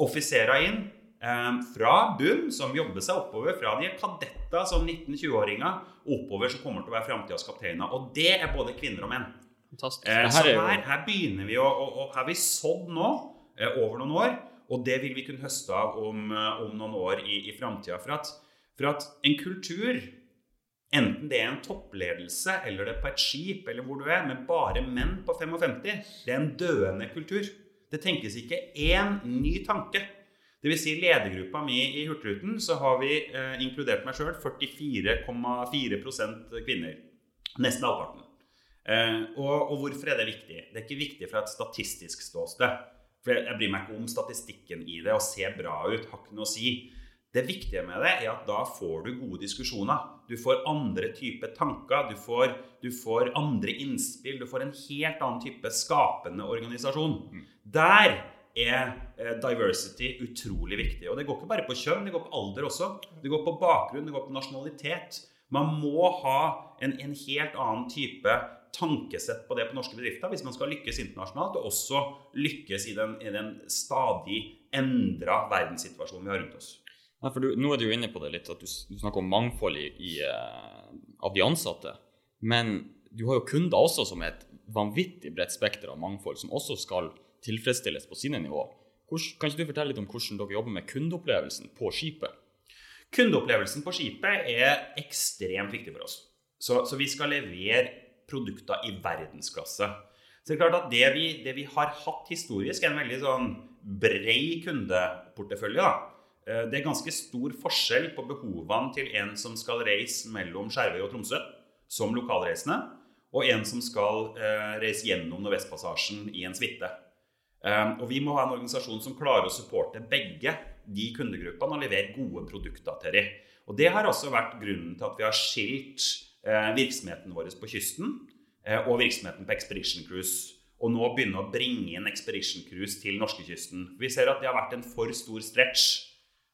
offiserer inn Eh, fra bunn, som jobber seg oppover, fra de er kadetter som 19-20-åringer, oppover som kommer til å være framtidas kapteiner. Og det er både kvinner og menn. Fantastisk. Eh, så her, her, begynner vi å, og, å Her har vi sådd nå eh, over noen år, og det vil vi kunne høste av om, eh, om noen år i, i framtida. For, for, at en kultur, enten det er en toppledelse eller det er på et skip eller hvor du er, med bare menn på 55, det er en døende kultur. Det tenkes ikke én ny tanke. Dvs. Si ledergruppa mi i Hurtigruten så har vi eh, inkludert meg sjøl 44,4 kvinner. Nesten halvparten. Eh, og, og, hvorfor er det viktig? Det er ikke viktig fra et statistisk ståsted. For jeg, jeg bryr meg ikke om statistikken i det og ser bra ut. Har ikke noe å si. Det viktige med det er at da får du gode diskusjoner. Du får andre typer tanker, du får, du får, andre innspill. Du får en helt annen type skapende organisasjon. Mm. Der er eh, diversity utrolig viktig. Og det går ikke bare på kjønn, det går på alder også. Det går på bakgrunn, det går på nasjonalitet. Man må ha en, en helt annen type tankesett på det på norske bedrifter hvis man skal lykkes internasjonalt, og også lykkes i den, i den stadig endra verdenssituasjonen vi har rundt oss. Ja, for du, nå er du jo inne på det litt, at du, du snakker om mangfold i, i, uh, av de ansatte. Men du har jo kunder også som er et vanvittig bredt spekter av mangfold, som også skal tilfredsstilles på sine nivå. Kan ikke du fortelle litt om hvordan dere jobber med kundeopplevelsen på skipet? Kundeopplevelsen på skipet er ekstremt viktig for oss. Så, så vi skal levere produkter i verdensklasse. Så det er klart at det vi, det vi har hatt historisk, er en veldig sånn brei kundeportefølje. Da. Eh, det er ganske stor forskjell på behovene til en som skal reise mellom Skjervøy og Tromsø som lokalreisende, og en som skal eh, reise gjennom Nordvestpassasjen i en suite. Ehm, og vi må ha en organisasjon som klarer å supporte begge de kundegruppene og levere gode produkter til dem. Og Det har også vært grunnen til at vi har skilt eh, virksomheten vår på kysten eh, og virksomheten på Expedition Cruise. Og nå begynne å bringe inn Expedition Cruise til norskekysten. Vi ser at det har vært en for stor stretch eh,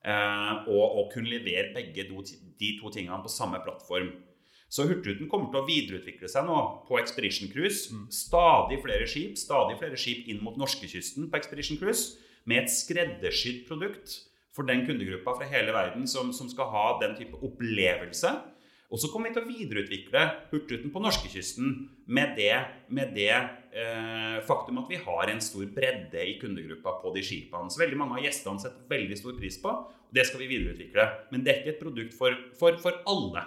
og, å kunne levere begge de to tingene på samme plattform. Så Hurtigruten kommer til å videreutvikle seg nå på Expedition Cruise. Stadig flere skip stadig flere skip inn mot norskekysten på Expedition Cruise med et skreddersydd produkt for den kundegruppa fra hele verden som, som skal ha den type opplevelse. Og så kommer vi til å videreutvikle Hurtigruten på norskekysten med det, med det eh, faktum at vi har en stor bredde i kundegruppa på de skipene. Så veldig mange av gjestene setter veldig stor pris på. og Det skal vi videreutvikle. Men det er ikke et produkt for, for, for alle.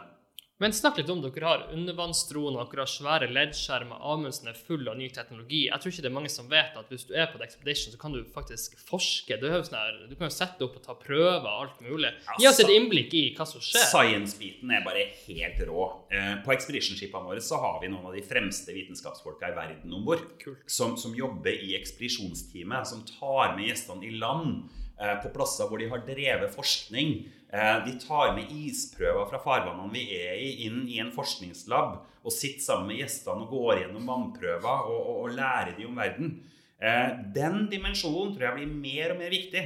Men snakk litt om dere har undervannsdroner, dere har svære leddskjermer, Amundsen er full av ny teknologi. Jeg tror ikke det er mange som vet at hvis du er på The Expedition, så kan du faktisk forske. Du, sånn her, du kan jo sette opp og ta prøver og alt mulig. Gi oss et innblikk i hva som skjer. Science-biten er bare helt rå. Eh, på Expedition-skipene våre så har vi noen av de fremste vitenskapsfolka i verden om bord. Som, som jobber i ekspedisjonsteamet, som tar med gjestene i land eh, på plasser hvor de har drevet forskning. Eh, de tar med isprøver fra farvannene vi er i, inn i en forskningslab og sitter sammen med gjestene og går gjennom vannprøver og, og, og lærer de om verden. Eh, den dimensjonen tror jeg blir mer og mer viktig.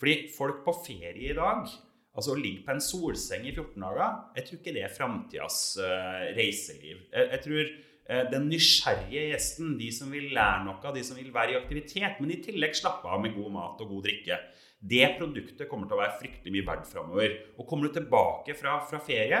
Fordi folk på ferie i dag Altså å ligge på en solseng i 14 dager, jeg tror ikke det er framtidas uh, reiseliv. Jeg, jeg tror den nysgjerrige gjesten, de som vil lære noe, de som vil være i aktivitet, men i tillegg slappe av med god mat og god drikke, det produktet kommer til å være fryktelig mye verdt framover. Og kommer du tilbake fra, fra ferie,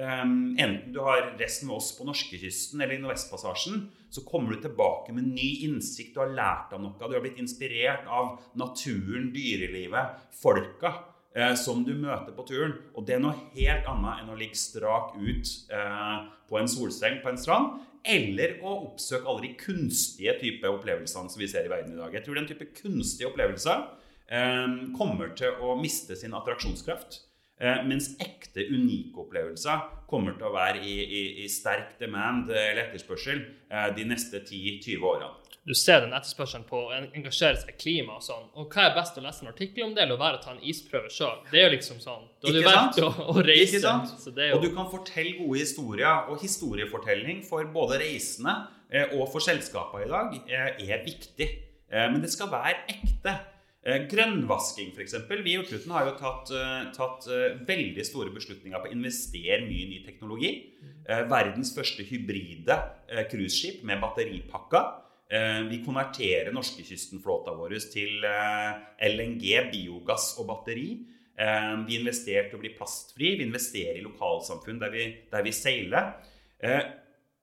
um, enten du har resten med oss på norskekysten eller i Nordvestpassasjen, så kommer du tilbake med ny innsikt. Du har lært av noe. Du har blitt inspirert av naturen, dyrelivet, folka eh, som du møter på turen. Og det er noe helt annet enn å ligge strak ut eh, på en solseng på en strand. Eller å oppsøke alle de kunstige type opplevelsene som vi ser i verden i dag. Jeg tror den type kunstige opplevelser kommer til å miste sin attraksjonskraft. Eh, mens ekte, unike opplevelser kommer til å være i, i, i sterk demand eller etterspørsel eh, de neste 10-20 årene. Du ser den etterspørselen på å engasjere seg i klima og sånn. Og hva er best å lese en artikkel om det, eller å være å ta en isprøve sjøl? Det er jo liksom sånn. Da har du valgt å, å, reise. Jo... Og du kan fortelle gode historier. Og historiefortelling for både reisende eh, og for selskaper i dag er viktig. Men det skal være ekte. Eh, grønnvasking, f.eks. Vi i Hurtigruten har jo tatt, uh, tatt uh, veldig store beslutninger på å investere mye i ny teknologi. Verdens første hybride cruiseskip med batteripakka. vi konverterer norskekystenflåta vår til LNG, biogass og batteri. vi investerer til å bli plastfri. Vi investerer i lokalsamfunn der vi, der vi seiler.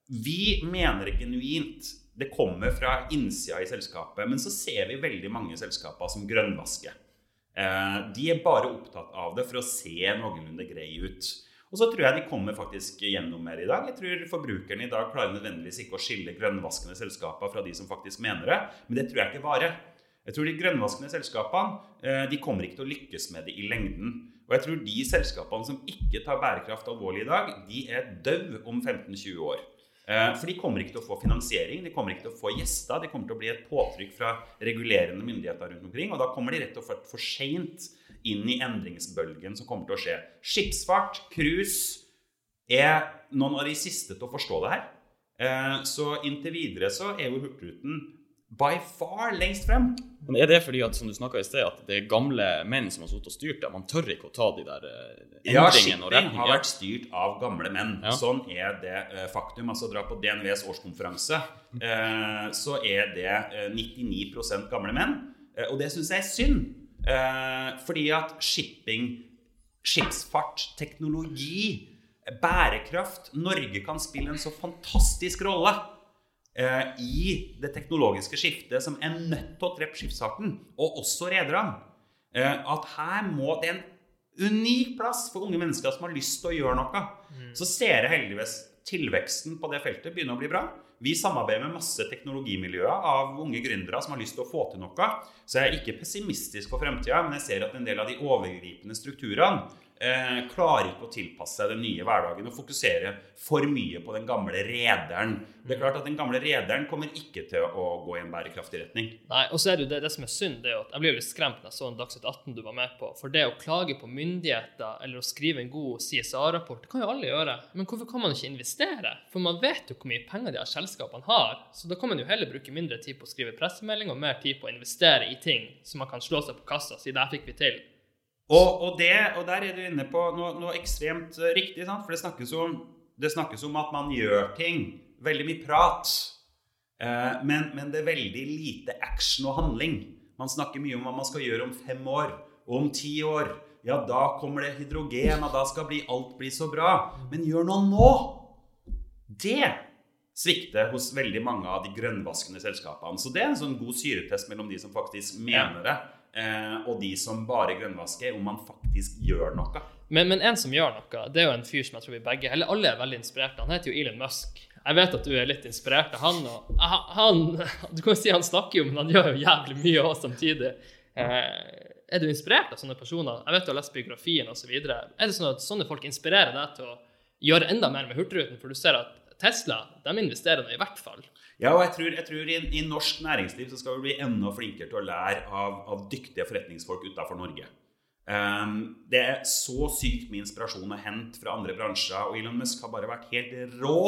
vi mener genuint det kommer fra innsida i selskapet. Men så ser vi veldig mange selskaper som grønnvasker. Eh, de er bare opptatt av det for å se noenlunde grei ut. Og så tror jeg de kommer faktisk gjennom mer i dag. Jeg tror Forbrukerne i dag klarer nødvendigvis ikke å skille grønnvaskende selskaper fra de som faktisk mener det. Men det tror jeg ikke varer. Jeg tror de grønnvaskende selskapene eh, de kommer ikke til å lykkes med det i lengden. Og jeg tror de selskapene som ikke tar bærekraft alvorlig i dag, de er døde om 15-20 år. Eh, for de kommer ikke til å få finansiering, de kommer ikke til å få gjester. Det kommer til å bli et påtrykk fra regulerende myndigheter rundt omkring. Og da kommer de rett og slett for seint inn i endringsbølgen som kommer til å skje. Skipsfart, cruise, er noen av de siste til å forstå det her. Eh, så inntil videre så er jo Hurtigruten by far lengst frem. Men Er det fordi at som du i sted, at det er gamle menn som har sittet og styrt det? Man tør ikke å ta de der endringene eh, ja, shipping har vært styrt av gamle menn. Ja. Sånn er det uh, faktum. Altså Dra på DNVs årskonferanse, uh, så er det uh, 99% gamle menn. og det syns jeg er synd. fordi at shipping, skipsfart, teknologi, bærekraft Norge kan spille en så fantastisk rolle i det teknologiske skiftet som er nødt til å treppe skipsfarten, og også rederne. Eh, at her må det en unik plass for unge mennesker som har lyst til å gjøre noe. Mm. Så ser jeg heldigvis tilveksten på det feltet begynner å bli bra. Vi samarbeider med masse teknologimiljøer av unge gründere som har lyst til å få til noe. Så jeg er ikke pessimistisk for fremtida, men jeg ser at en del av de overgripende strukturene eh, klarer ikke å tilpasse seg den nye hverdagen og fokusere for mye på den gamle rederen. Det er klart at Den gamle rederen kommer ikke til å gå i en bærekraftig retning. Nei, og så er det, det, det som er synd, det er jo at jeg blir litt skremt når jeg så en Dagsnytt 18 du var med på. For det å klage på myndigheter eller å skrive en god CSA-rapport, det kan jo alle gjøre. Men hvorfor kan man ikke investere? For man vet jo hvor mye penger de her selskapene har. Så da kan man jo heller bruke mindre tid på å skrive pressemelding og mer tid på å investere i ting som man kan slå seg på kassa og si 'det fikk vi til'. Og, og, det, og der er du inne på noe, noe ekstremt eh, riktig, sant? for det snakkes, om, det snakkes om at man gjør ting. Veldig mye prat. Eh, men, men, det er veldig lite action og handling. Man snakker mye om hva man skal gjøre om fem år og om ti år. Ja, da kommer det hydrogen, og da skal bli, alt bli så bra. Men gjør noe nå! Det svikter hos veldig mange av de grønnvaskende selskapene. Så det er en sånn god syretest mellom de som faktisk mener det, og de som bare grønnvasker, om man faktisk gjør noe. Men, men, en som gjør noe, det er jo en fyr som jeg tror vi begge Eller alle er veldig inspirert av. Han heter jo Elon Musk. Jeg vet at du er litt inspirert av han. og han, Du kan jo si han snakker jo, men han gjør jo jævlig mye òg samtidig. Eh, er du inspirert av sånne personer? Jeg vet du har lest biografien osv. Er det sånn at sånne folk inspirerer deg til å gjøre enda mer med Hurtigruten? For du ser at Tesla de investerer nå i hvert fall. Ja, og jeg tror, jeg tror i, i, norsk næringsliv så skal vi bli enda flinkere til å lære av, av dyktige forretningsfolk utenfor Norge. Um, det er så sykt med inspirasjon å hente fra andre bransjer, og Elon Musk har bare vært helt rå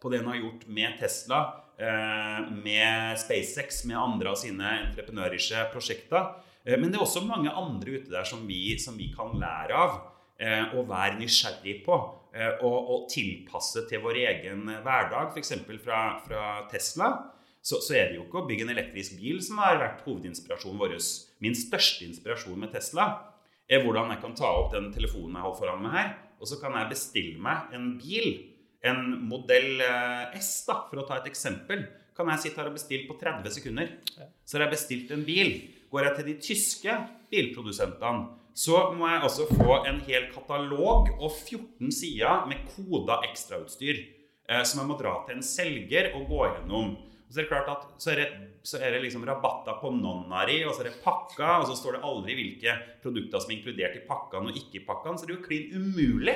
på det han har gjort med Tesla, uh, med SpaceX, med andre av sine entreprenøriske prosjekter. Uh, men det er også mange andre ute der som vi, som vi kan lære av uh, og være nysgjerrig på. Eh, og, og, tilpasse til vår egen hverdag, f.eks. Fra, fra Tesla, så, så, er det jo ikke å bygge en elektrisk bil som har vært hovedinspirasjonen vår. Min største inspirasjon med Tesla er hvordan jeg kan ta opp den telefonen jeg har foran meg her, og så kan jeg bestille meg en bil. En modell eh, S, da, for å ta et eksempel, kan jeg sitte her og bestille på 30 sekunder. Så har jeg bestilt en bil. Går jeg til de tyske bilprodusentene så må jeg altså få en hel katalog og 14 sider med koda ekstrautstyr eh, som jeg må dra til en selger og gå gjennom. Og så er det klart at så er det, så er det liksom rabatter på nonnari, og så er det pakka, og så står det aldri hvilke produkter som er inkludert i pakkene og ikke i pakkene. Så det er jo klin umulig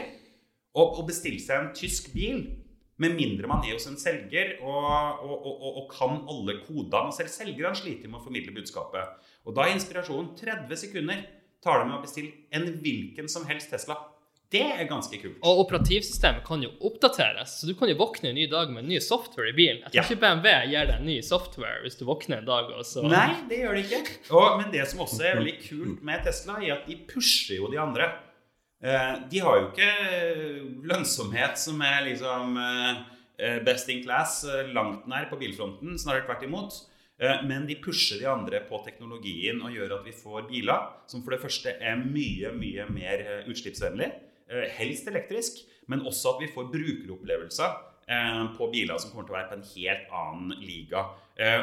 å, å, bestille seg en tysk bil med mindre man er hos en selger og, og, og kan alle kodene. Og selv selgerne sliter med å formidle budskapet. Og da er inspirasjonen 30 sekunder tar det med å bestille en hvilken som helst Tesla. Det er ganske kult. Og operativsystemet kan jo oppdateres, så du kan jo våkne en ny dag med en ny software i bilen. Jeg tror ja. ikke BMW gir deg en ny software hvis du våkner en dag. Også. Nei, det gjør det ikke. Og, men det som også er veldig kult med Tesla, er at de pusher jo de andre. Eh, de har jo ikke lønnsomhet som er liksom eh, best in class eh, langt nær på bilfronten, snarere tvert imot. Eh, men de pusher de andre på teknologien og gjør at vi får biler som for det første er mye, mye mer eh, utslippsvennlig. Eh, helst elektrisk, men også at vi får brukeropplevelser på biler som kommer til å være på en helt annen liga.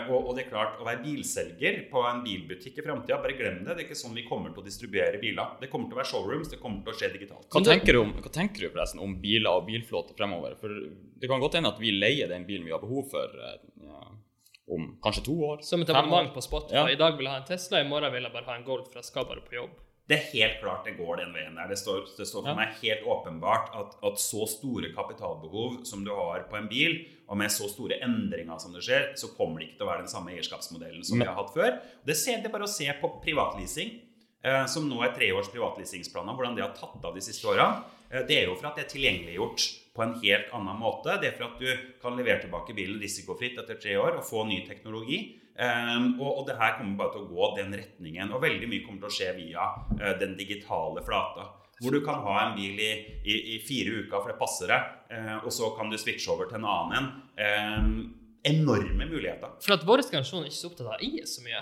Og, det er klart, å være bilselger på en bilbutikk i framtida, bare glem det. Det er ikke sånn vi kommer til å distribuere biler. Det kommer til å være showrooms, det kommer til å skje digitalt. Hva tenker du, om, hva tenker du forresten om biler og bilflåte fremover? For det kan godt hende at vi leier den bilen vi har behov for. Ja om kanskje to år. Som et abonnement på Spotify. Ja. I dag vil jeg ha en Tesla, i morgen vil jeg bare ha en Golf, for jeg skal bare på jobb. Det er helt klart det går den veien der. Det står, det står for ja. meg helt åpenbart at, at, så store kapitalbehov som du har på en bil, og med så store endringer som det skjer, så kommer det ikke til å være den samme eierskapsmodellen som Men. vi har hatt før. Det ser det bare å se på privatleasing, eh, som nå er tre års privatleasingsplaner, hvordan det har tatt av de siste åra. Eh, det er jo for at det er tilgjengeliggjort på en helt annen måte. Det er for at du kan levere tilbake bilen risikofritt etter tre år og få ny teknologi. Um, og, og, det her kommer bare til å gå den retningen. Og veldig mye kommer til å skje via uh, den digitale flata. Hvor du kan ha en bil i, i, i fire uker, for det passer deg, uh, og så kan du switche over til en annen en. Um, enorme muligheter. For at vår generasjon er ikke så opptatt av å eie så mye.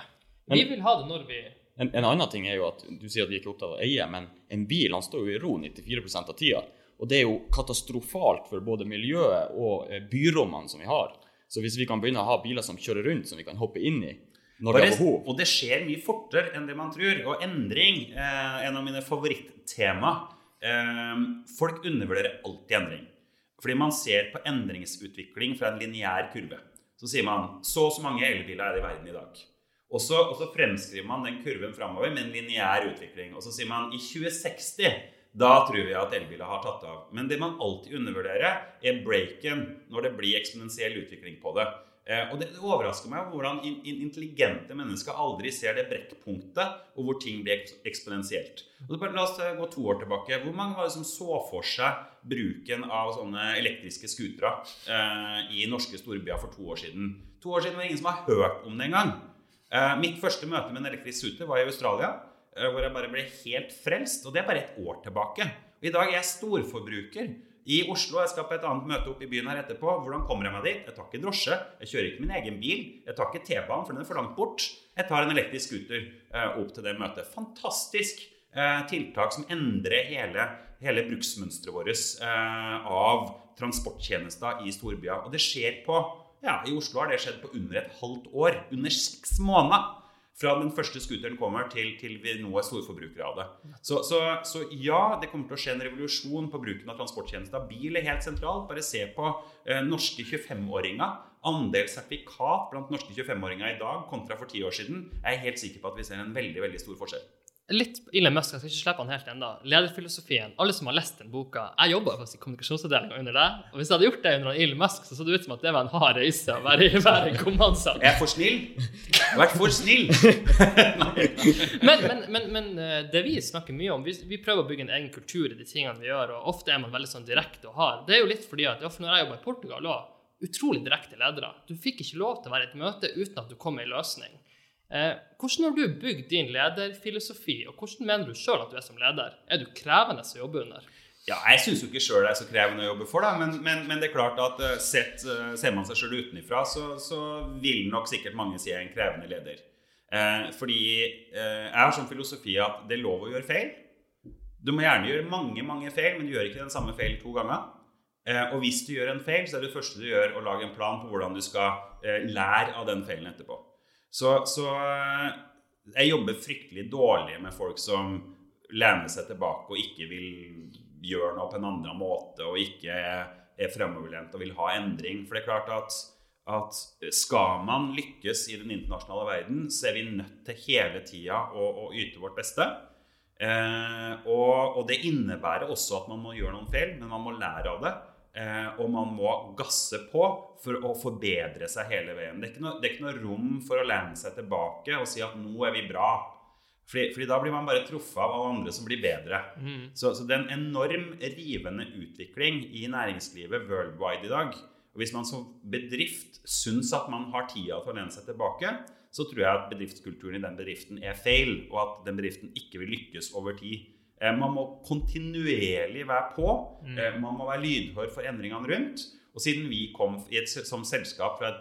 Vi vil ha det når vi en, en, annen ting er jo at du sier at vi ikke er opptatt av å eie, men en bil han står jo i ro 94% av tida. Og det er jo katastrofalt for både miljøet og eh, byrommene som vi har. Så hvis vi kan begynne å ha biler som kjører rundt, som vi kan hoppe inn i når det er behov Og det skjer mye fortere enn det man tror. Og endring er en av mine favorittema. Eh, folk undervurderer alltid endring. Fordi man ser på endringsutvikling fra en lineær kurve. Så sier man så og så mange elbiler er det i verden i dag. Og så, og så fremskriver man den kurven framover med en lineær utvikling. Og så sier man i 2060 da tror vi at elbiler har tatt av. Men det man alltid undervurderer, er breaken når det blir eksponentiell utvikling på det. Eh, og det, overrasker meg hvordan in, in, intelligente mennesker aldri ser det brekkpunktet og hvor ting blir eksponentielt. La oss eh, gå to år tilbake. Hvor mange var det som så for seg bruken av sånne elektriske scootere eh, i norske storbyer for to år siden? To år siden var det ingen som har hørt om det engang. Eh, mitt første møte med en elektrisk scooter var i Australia. eh, hvor jeg bare ble helt frelst. Og det er bare et år tilbake. Og I dag er jeg storforbruker i Oslo. Jeg skal på et annet møte opp i byen her etterpå. Hvordan kommer jeg meg dit? Jeg tar ikke drosje. Jeg kjører ikke min egen bil. Jeg tar ikke T-banen, for den er for langt bort. Jeg tar en elektrisk scooter eh, opp til det møtet. Fantastisk tiltak som endrer hele, hele bruksmønsteret vårt av transporttjenester i storbyer. Og det skjer på ja, I Oslo har det skjedd på under et halvt år. Under seks måneder. Fra den første scooteren kommer, til, til vi nå er storforbrukere av det. Så, så, så, ja, det kommer til å skje en revolusjon på bruken av transporttjenester. Bil er helt sentralt. Bare se på eh, norske 25-åringer. Andel sertifikat blant norske 25-åringer i dag kontra for ti år siden. Jeg er helt sikker på at vi ser en veldig, veldig stor forskjell litt Elon Musk, jeg skal ikke slippe han helt ennå. Lederfilosofien. Alle som har lest den boka Jeg jobba faktisk i kommunikasjonsavdelinga under det. Og hvis jeg hadde gjort det under Elon Musk, så så det ut som at det var en hard reise å være, være komandansatt. Jeg er for snill. Jeg har vært for snill. men, men, men, men, eh, det vi snakker mye om, vi, vi, prøver å bygge en egen kultur i de tingene vi gjør, og ofte er man veldig sånn direkte og hard. Det er jo litt fordi at når jeg jobba i Portugal òg, utrolig direkte ledere. Du fikk ikke lov til å være i et møte uten at du kom med en løsning. Eh, hvordan har du bygd din lederfilosofi, og hvordan mener du sjøl at du er som leder? Er du krevende å jobbe under? Ja, Jeg syns jo ikke sjøl det er så krevende å jobbe for, da, men, men, men det er klart at uh, sett, uh, ser man seg sjøl utenfra, så, så, vil nok sikkert mange si jeg er en krevende leder. Eh, fordi jeg har sånn filosofi at det er lov å gjøre feil. Du må gjerne gjøre mange mange feil, men du gjør ikke den samme feil to ganger. og hvis du gjør en feil, så er det første du gjør, å lage en plan på hvordan du skal lære av den feilen etterpå. Så, så, eh, jeg jobber fryktelig dårlig med folk som lener seg tilbake og ikke vil gjøre noe på en annen måte og ikke er fremoverlent og vil ha endring. For det er klart at, at skal man lykkes i den internasjonale verden, så er vi nødt til hele tida å, å yte vårt beste. Eh, og, og, det innebærer også at man må gjøre noen feil, men man må lære av det. Eh, og man må gasse på for å forbedre seg hele veien. Det er, ikke noe, det er ikke noe rom for å lene seg tilbake og si at 'nå er vi bra'. Fordi, fordi da blir man bare truffet av alle andre som blir bedre. Mm. Så, så, det er en enorm rivende utvikling i næringslivet worldwide i dag. Og Hvis man som bedrift syns at man har tida til å lene seg tilbake, så tror jeg at bedriftskulturen i den bedriften er feil, og at den bedriften ikke vil lykkes over tid. Eh, man må kontinuerlig være på. Mm. Eh, man må være lydhør for endringene rundt. Og siden vi kom et, som selskap fra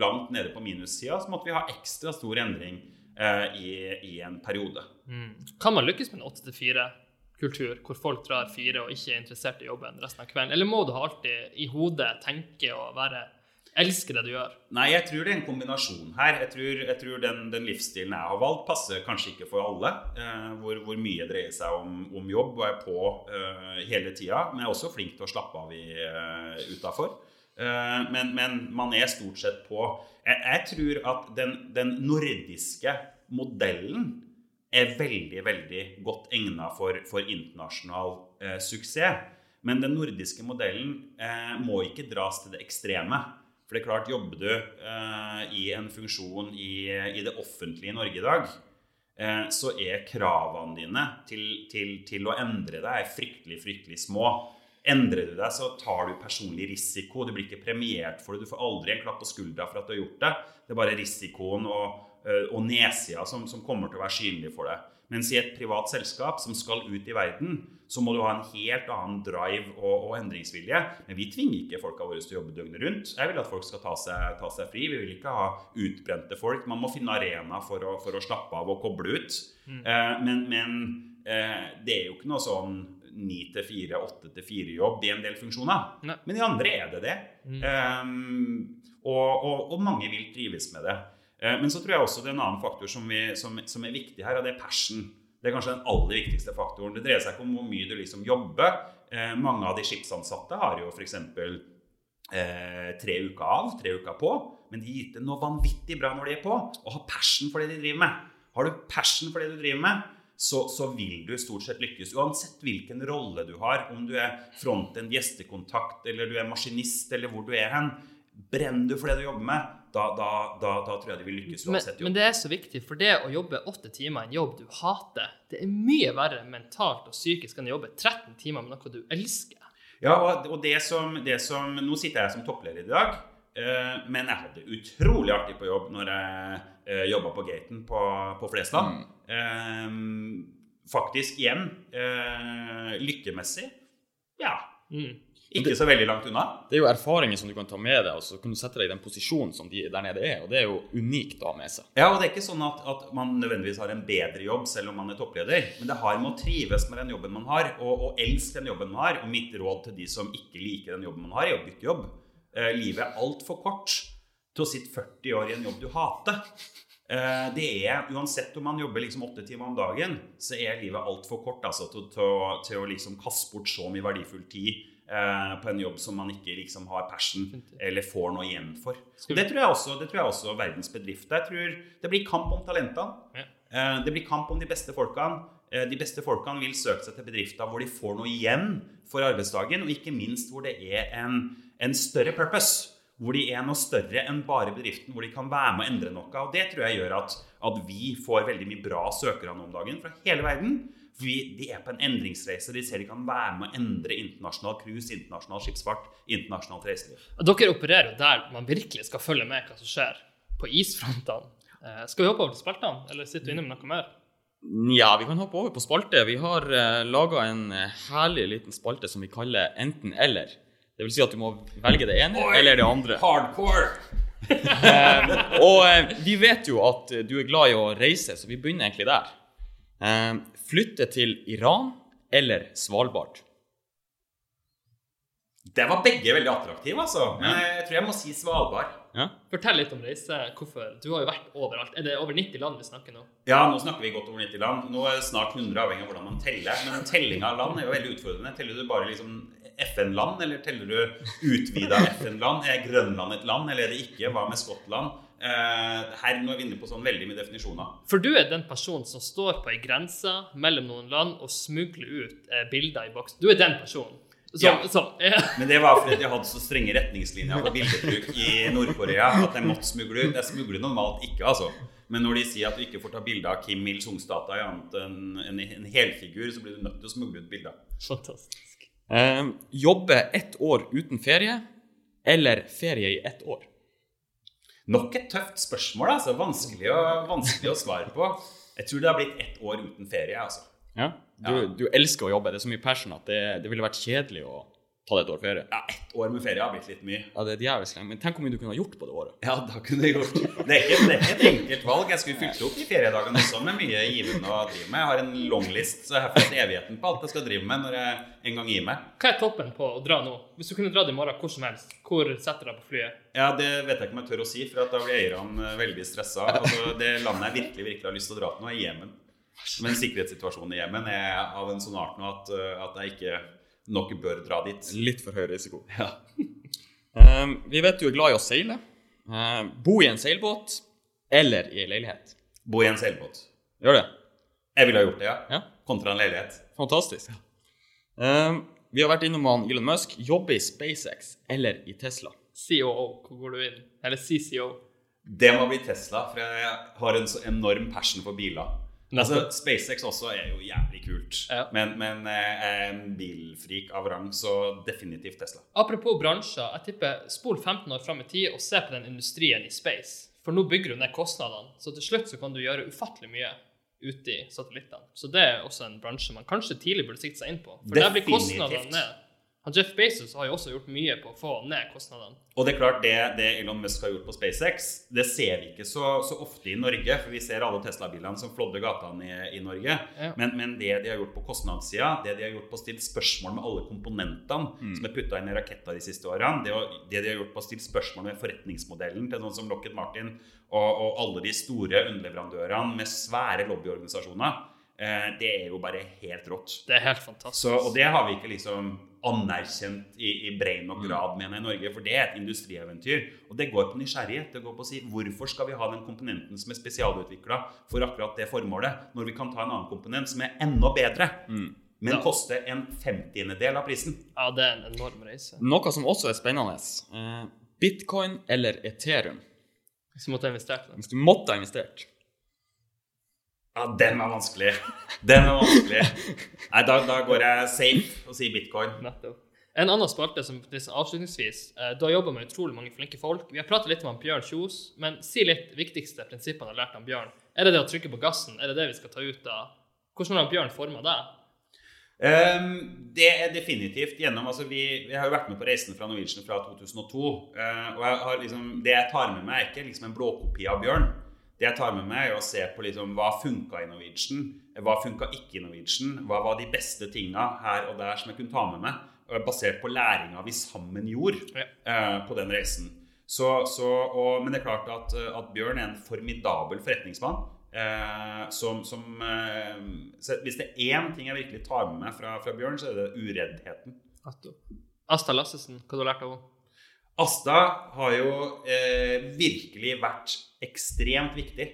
langt nede på minussida, så måtte vi ha ekstra stor endring eh, i, i, en periode. Mm. Kan man lykkes med en 8-4-kultur, hvor folk drar fire og ikke er interessert i jobben resten av kvelden? Eller må du alltid i hodet tenke og være elsker det du gjør? Nei, jeg tror det er en kombinasjon her. Jeg tror, jeg tror den, den, livsstilen jeg har valgt, passer kanskje ikke for alle. Eh, hvor, hvor, mye dreier seg om, om jobb og er på eh, hele tida. Men jeg er også flink til å slappe av i, uh, utafor. Uh, men, men, man er stort sett på. Jeg, jeg tror at den, den, nordiske modellen er veldig, veldig godt egna for, for, internasjonal uh, suksess. Men den nordiske modellen må ikke dras til det ekstreme. For det er klart, jobber du eh, i en funksjon i, i, det offentlige i Norge i dag, eh, så er kravene dine til, til, til, å endre deg fryktelig, fryktelig små. Endrer du deg, så tar du personlig risiko. Du blir ikke premiert for det. Du får aldri en klapp på skuldra for at du har gjort det. Det er bare risikoen og, eh, og nedsida som, som kommer til å være synlig for deg. Mens i et privat selskap som skal ut i verden, så må du ha en helt annen drive og, og endringsvilje. Men vi tvinger ikke folka våre til å jobbe døgnet rundt. Jeg vil at folk skal ta seg, ta seg, fri. Vi vil ikke ha utbrente folk. Man må finne arena for å, for å slappe av og koble ut. Mm. Eh, men, men eh, det er jo ikke noe sånn 9 til 4, 8 til 4-jobb i en del funksjoner. Ne. Men i andre er det det. Mm. Um, og, og, og mange vil trives med det. Eh, men så tror jeg også det er en annen faktor som, vi, som, som, er viktig her, og det er passion. Det er kanskje den aller viktigste faktoren. Det dreier seg ikke om hvor mye du liksom jobber. Eh, mange av de skipsansatte har jo f.eks. Eh, tre uker av, tre uker på. Men de yter noe vanvittig bra når de er på, og har passion for det de driver med. Har du passion for det du driver med, så, så, vil du stort sett lykkes. Uansett hvilken rolle du har, om du er frontend, gjestekontakt, eller du er maskinist, eller hvor du er hen. Brenner du for det du jobber med, da, da, da, da, tror jeg de vil lykkes uansett jobb. Men, men det er så viktig, for det å jobbe åtte timer i en jobb du hater, det er mye verre mentalt og psykisk enn å jobbe 13 timer med noe du elsker. Ja, og, og det, som, det som, Nå sitter jeg som toppleder i dag. Eh, men jeg hadde utrolig artig på jobb når jeg uh, jobba på Gaten på, på Flesland. Mm. faktisk igjen lykkemessig ja. Mm. Ikke så veldig langt unna. Det er jo erfaringer som du kan ta med deg, og så kan du sette deg i den posisjonen som de der nede er. Og det er jo unikt å ha med seg. Ja, og det er ikke sånn at, at, man nødvendigvis har en bedre jobb selv om man er toppleder. Men det har med å trives med den jobben man har, og, og elske den jobben man har. Og mitt råd til de som ikke liker den jobben man har, er å bytte jobb. Eh, livet er altfor kort til å sitte 40 år i en jobb du hater. Eh, det er, Uansett om man jobber liksom åtte timer om dagen, så er livet altfor kort altså, til, til, til, å liksom kaste bort så mye verdifull tid Eh, på en jobb som man ikke liksom har passion eller får noe igjen for. Og det tror jeg også, det tror jeg også verdens bedrifter. Jeg tror Det blir kamp om talentene. Eh, det blir kamp om de beste folkene. Eh, de beste folkene vil søke seg til bedrifter hvor de får noe igjen for arbeidsdagen, og ikke minst hvor det er en, en større purpose. Hvor de er noe større enn bare bedriften, hvor de kan være med å endre noe. Og Det tror jeg gjør at, at vi får veldig mye bra søkere nå om dagen fra hele verden. Vi, de er på en endringsreise. De ser de kan være med å endre internasjonal cruise, internasjonal skipsfart, internasjonalt reiseliv. Dere opererer der man virkelig skal følge med hva som skjer på isfrontene. Eh, skal vi hoppe over til spaltene, eller sitter du inne med noe mer? Ja, vi kan hoppe over på spalte. Vi har eh, laga en uh, herlig liten spalte som vi kaller enten-eller. Det vil si at du må velge det ene Oi, eller det andre. Hardcore! um, og eh, vi vet jo at du er glad i å reise, så vi begynner egentlig der. Eh, flytte til Iran eller Svalbard? Det var begge veldig attraktive, altså. Men jeg tror jeg må si Svalbard. Ja. Fortell litt om reise. Hvorfor? Du har jo vært overalt. Er det over 90 land vi snakker nå? Ja, nå snakker vi godt over 90 land. Nå er det snart 100, avhengig av hvordan man teller. Men tellinga av land er jo veldig utfordrende. Teller du bare liksom FN-land, eller teller du utvida FN-land? Er Grønland et land, eller er det ikke? Hva med Skottland? Uh, her nå er vi inne på sånn veldig mye definisjoner. For du er den personen som står på ei grense mellom noen land og smugler ut eh, bilder i boks. Du er den personen. Som, ja. Som, ja. Men det var fordi jeg hadde så strenge retningslinjer for bildebruk i Nord-Korea at jeg måtte smugle ut. Jeg smugler normalt ikke, altså. Men når de sier at du ikke får ta bilde av Kim Il-sung-stata i annet enn en, en, helfigur, så blir du nødt til å smugle ut bilder. Fantastisk. Eh, jobbe ett år uten ferie eller ferie i ett år? Nok et tøft spørsmål. altså Vanskelig å, vanskelig å svare på. Jeg tror det har blitt ett år uten ferie. altså. Ja, Du, ja. du elsker å jobbe. Det er så mye passion at det, det ville vært kjedelig å ta det et år ferie. Ja, ett år med ferie har blitt litt mye. Ja, det er djevelsk lenge. Men tenk hvor mye du kunne ha gjort på det året. Ja, da kunne jeg gjort. Det er, ikke, det er ikke et enkelt valg. Jeg skulle fylt opp i feriedagene også med mye givende å drive med. Jeg har en longlist, så jeg har fått evigheten på alt jeg skal drive med når jeg en gang gir meg. Hva er toppen på å dra nå? Hvis du kunne dratt i morgen hvor som helst, hvor setter du deg på flyet? Ja, Det vet jeg ikke om jeg tør å si, for da blir eierne veldig stressa. Altså, det landet jeg virkelig virkelig har lyst til å dra til nå, er Jemen. Men sikkerhetssituasjonen i Jemen er av en sånn art nå at, at jeg ikke nok bør dra dit. Litt for høy risiko. Ja. um, vi vet du er glad i å seile. Uh, bo i en seilbåt eller i en leilighet? Bo i en seilbåt. Gjør det? Jeg ville ha gjort det, ja. ja. Kontra en leilighet. Fantastisk. Um, vi har vært innom han Elon Musk. Jobbe i SpaceX eller i Tesla? COO, hvor går du inn? Eller CCO? Det må bli Tesla, for jeg har en så enorm passion for biler. Altså, SpaceX også er jo jævlig kult. Ja. Men, men eh, bilfrik av rang, så definitivt Tesla. Apropos bransjer. jeg tipper Spol 15 år fram i tid og se på den industrien i space. For nå bygger du ned kostnadene. Så til slutt så kan du gjøre ufattelig mye ute i satellittene. Så det er også en bransje man kanskje tidlig burde sikte seg inn på. For der blir kostnadene ned. Han Jeff Bezos har jo også gjort mye på å få ned kostnadene. Og det er klart, det, det Elon Musk har gjort på SpaceX, det ser vi ikke så, så ofte i Norge. For vi ser alle Tesla-bilene som flådde gatene i, i, Norge. Ja. Men, men, det de har gjort på kostnadssida, det de har gjort på å stille spørsmål med alle komponentene mm. som er putta inn i raketter de siste årene, det, det, de har gjort på å stille spørsmål med forretningsmodellen til noen som Lockheed Martin og, og alle de store underleverandørene med svære lobbyorganisasjoner, det er jo bare helt rått. Det er helt fantastisk. Så, og det har vi ikke liksom anerkjent i, i bred nok mm. grad, mener jeg, i Norge. For det er et industrieventyr. Og det går på nysgjerrighet. Det går på å si hvorfor skal vi ha den komponenten som er spesialutvikla for akkurat det formålet, når vi kan ta en annen komponent som er enda bedre. Mm. Men ja. koster en femtiendedel av prisen. Ja, det er en enorm reise. Noe som også er spennende. Eh, bitcoin eller Ethereum? Hvis du måtte ha investert? Hvis du måtte ha investert. Ja, den var vanskelig. Den var vanskelig. Nei, da, da går jeg safe og sier bitcoin. Nettopp. En annen spalte som liksom avslutningsvis. Eh, du har jobba med utrolig mange flinke folk. Vi har pratet litt om Bjørn Kjos, men si litt viktigste prinsippene du har lært av Bjørn. Er det det å trykke på gassen? Er det det vi skal ta ut av Hvordan har Bjørn forma deg? Um, det er definitivt gjennom altså vi, vi, har jo vært med på reisen fra Norwegian fra 2002. Uh, og jeg har liksom, det jeg tar med meg, er ikke liksom en blåkopi av Bjørn. Det jeg tar med meg, er å se på liksom, hva funka i Norwegian, hva funka ikke i Norwegian. Hva var de beste tinga her og der som jeg kunne ta med meg, basert på læringa vi sammen gjorde ja. uh, på den reisen. Så, så, og, men det er klart at, at Bjørn er en formidabel forretningsmann. Eh, som, som eh, Hvis det er én ting jeg virkelig tar med meg fra, fra Bjørn, så er det ureddheten. Asta Lassesen, hva har du lært av henne? Asta har jo eh, virkelig vært ekstremt viktig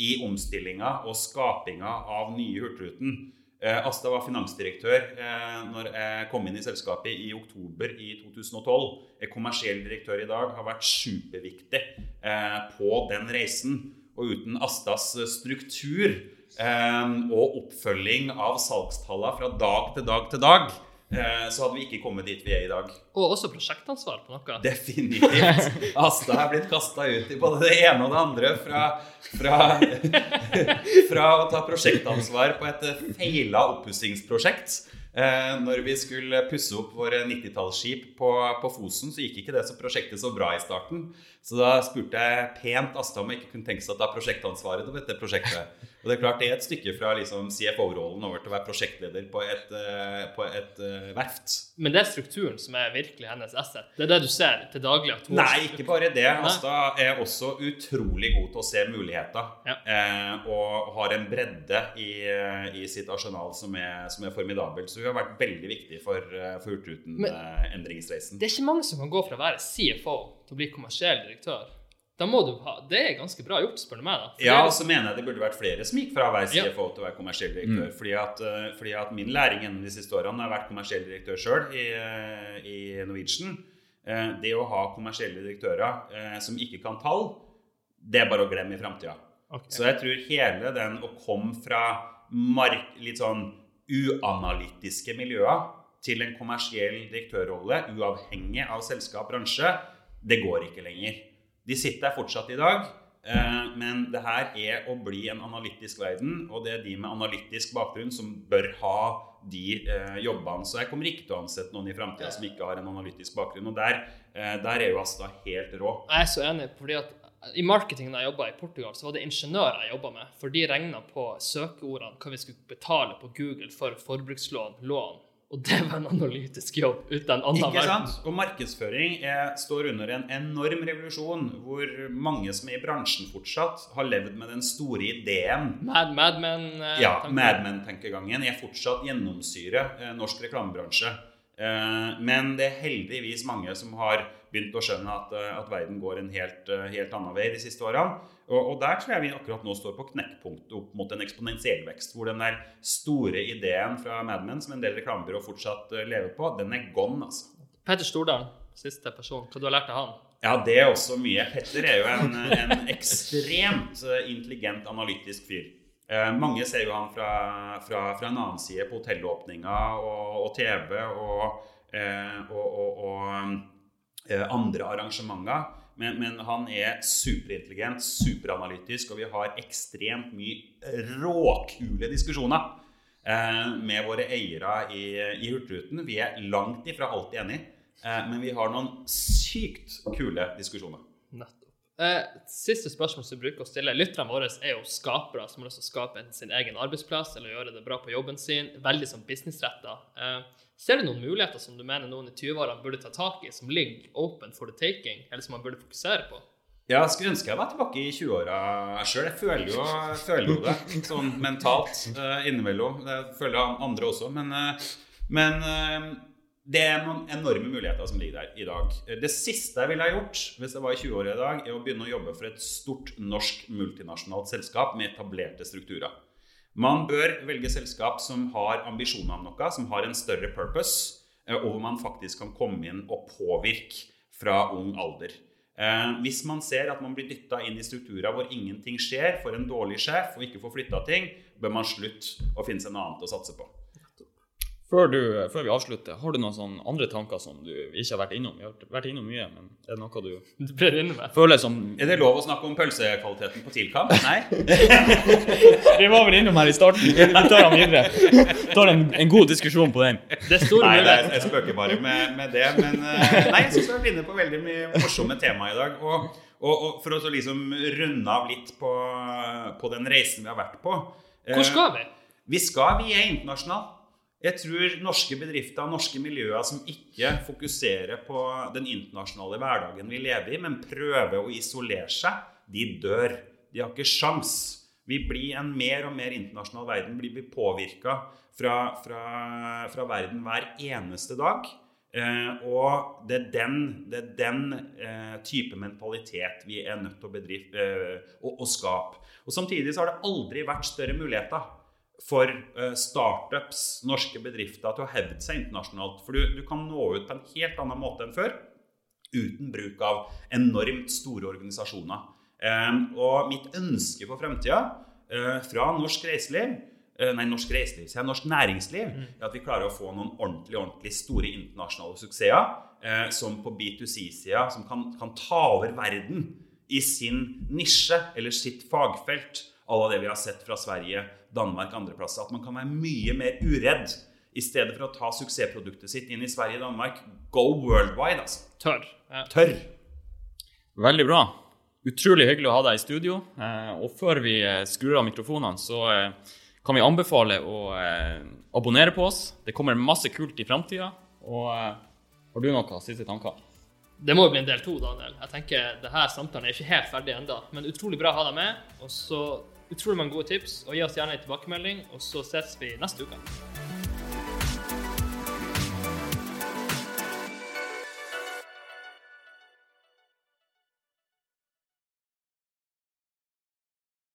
i omstillinga og skapinga av nye Hurtigruten. Eh, Asta var finansdirektør eh, når jeg kom inn i selskapet i oktober i 2012. Er kommersiell direktør i dag, har vært superviktig eh, på den reisen. Og uten Astas struktur eh, og oppfølging av salgstallene fra dag til dag til dag, så hadde vi ikke kommet dit vi er i dag. Og også prosjektansvar på noe. Definitivt. Asta er blitt kasta ut i både det ene og det andre. Fra, fra, fra å ta prosjektansvar på et feila oppussingsprosjekt Eh, når vi skulle pusse opp våre 90-tallsskip på, på, Fosen, så gikk ikke det så prosjektet så bra i starten. Så da spurte jeg pent Asta om jeg ikke kunne tenke seg å ta prosjektansvaret på dette prosjektet. Og det er klart det er et stykke fra liksom CFO-rollen over til å være prosjektleder på et, uh, på et uh, verft. Men det er strukturen som er virkelig hennes asset? Det er det du ser til daglig? Nei, ikke bare det. Asta er også utrolig god til å se muligheter. Ja. Eh, og har en bredde i, i sitt arsenal som er, som er, formidabel. Så hun har vært veldig viktig for, for Hurtigruten-endringsreisen. det er ikke mange som kan gå fra å være CFO til å bli kommersiell direktør. Da må du ha, Det er ganske bra gjort, spør du meg. da. For ja, og så mener jeg det burde vært flere som gikk fra å være CFO ja. til å være kommersiell direktør. Mm. Fordi, at, eh, fordi, at, min læring gjennom de siste årene har vært kommersiell direktør sjøl i, eh, i, Norwegian. Eh, det å ha kommersielle direktører som ikke kan tall, det er bare å glemme i framtida. Okay. Så jeg tror hele den å komme fra mark, litt sånn uanalytiske miljøer til en kommersiell direktørrolle, uavhengig av selskap, bransje, det går ikke lenger. De sitter der fortsatt i dag. Eh, men det her er å bli en analytisk verden, og det er de med analytisk bakgrunn som bør ha de eh, jobbene. Så jeg kommer ikke til å ansette noen i framtida som ikke har en analytisk bakgrunn. Og der, eh, der er jo Asta helt rå. Jeg er så enig. fordi at i marketingen jeg jobba i Portugal, så var det ingeniører jeg jobba med. For de regna på søkeordene hva vi skulle betale på Google for forbrukslån, lån og det var en analytisk jobb uten annen Ikke sant? Og markedsføring er, står under en enorm revolusjon, hvor mange som er i bransjen fortsatt, har levd med den store ideen. Mad, Madmen eh, Ja, Madmen-tankegangen er fortsatt gjennomsyrer eh, norsk reklamebransje. Eh, men det er heldigvis mange som har begynt å skjønne at, eh, at verden går en helt, eh, helt annen vei de siste årene. Og, og, der tror jeg vi akkurat nå står på knekkpunktet opp mot en eksponentiell vekst. Hvor den der store ideen fra Mad Men som en del reklamebyrå fortsatt lever på, den er gone, altså. Petter Stordalen, siste person. Hva du har lært av han? Ja, det er også mye. Petter er jo en, en ekstremt intelligent, analytisk fyr. Uh, mange ser jo han fra, fra, fra en annen side, på hotellåpninger og, og TV og, og, og andre arrangementer. Men, men, han er superintelligent, superanalytisk, og vi har ekstremt mye råkule diskusjoner eh, med våre eiere i, i Hurtigruten. Vi er langt ifra alltid enige, eh, men vi har noen sykt kule diskusjoner. Nettopp. Eh, siste spørsmål som bruker å stille. Lytterne våre er jo skapere som har lyst til å skape sin egen arbeidsplass eller gjøre det bra på jobben sin. Veldig sånn businessretta. Eh, Ser du noen muligheter som du mener noen i 20-årene burde ta tak i, som ligger open for the taking, eller som man burde fokusere på? Ja, jeg skulle ønske jeg var tilbake i 20-åra sjøl. Jeg føler jo, føler jo, det sånn mentalt uh, innimellom. Det føler andre også. Men, uh, men det er noen enorme muligheter som ligger der i dag. Det siste jeg ville ha gjort hvis jeg var i 20-åra i dag, er å begynne å jobbe for et stort norsk multinasjonalt selskap med etablerte strukturer. Man bør velge selskap som har ambisjoner om noe, som har en større purpose, eh, og hvor man faktisk kan komme inn og påvirke fra ung alder. Eh, hvis man ser at man blir dytta inn i strukturer hvor ingenting skjer, får en dårlig sjef og ikke får flytta ting, bør man slutte å finne seg noe annet å satse på. Før, du, før vi avslutter, har du noen sånne andre tanker som du ikke har vært innom? Vi har vært innom mye, men er det noe du Du ble inne med. føler som Er det lov å snakke om pølsekvaliteten på Tilkamp? Nei? Vi var vel innom her i starten. Vi tar den videre. Vi tar en, en god diskusjon på den. Det er store Nei, det er, jeg spøker bare med, med det. Men eh, nei, jeg syns vi har vært inne på veldig mye morsomme tema i dag. Og, og, og for å så liksom runde av litt på, på den reisen vi har vært på eh, Hvor skal vi? Vi skal, vi er internasjonale. Jeg tror norske bedrifter og norske miljøer som ikke fokuserer på den internasjonale hverdagen vi lever i, men prøver å isolere seg, de dør. De har ikke sjans. Vi blir en mer og mer internasjonal verden. Blir vi påvirka fra, fra, fra verden hver eneste dag. Eh, og det er den, det er den eh, type mentalitet vi er nødt til å, bedrive, eh, å, å skape. Og Samtidig så har det aldri vært større muligheter for eh, startups, norske bedrifter, til å hevde seg internasjonalt. For du, du kan nå ut på en helt annen måte enn før, uten bruk av enormt store organisasjoner. Eh, og mitt ønske for fremtida eh, fra norsk reiseliv eh, Nei, norsk reiseliv, sier jeg, norsk næringsliv, er at vi klarer å få noen ordentlig, ordentlig store internasjonale suksesser. Som på B2C-sida, som kan, kan ta over verden i sin nisje eller sitt fagfelt. Alle det vi har sett fra Sverige, Danmark, andreplasser. At man kan være mye mer uredd. I stedet for å ta suksessproduktet sitt inn i Sverige og Danmark. Go worldwide, altså. Tørr. Ja. Tørr. Veldig bra. Utrolig hyggelig å ha deg i studio. Eh, og før vi eh, skrur av mikrofonene, så eh, kan vi anbefale å abonnere på oss. Det kommer masse kult i framtida. Og har du noen siste tanker? Det må jo bli en del to, Daniel. Jeg tenker det her Samtalen er ikke helt ferdig ennå, men utrolig bra å ha deg med. Og så utrolig mange gode tips. Og gi oss gjerne en tilbakemelding, og så ses vi neste uke.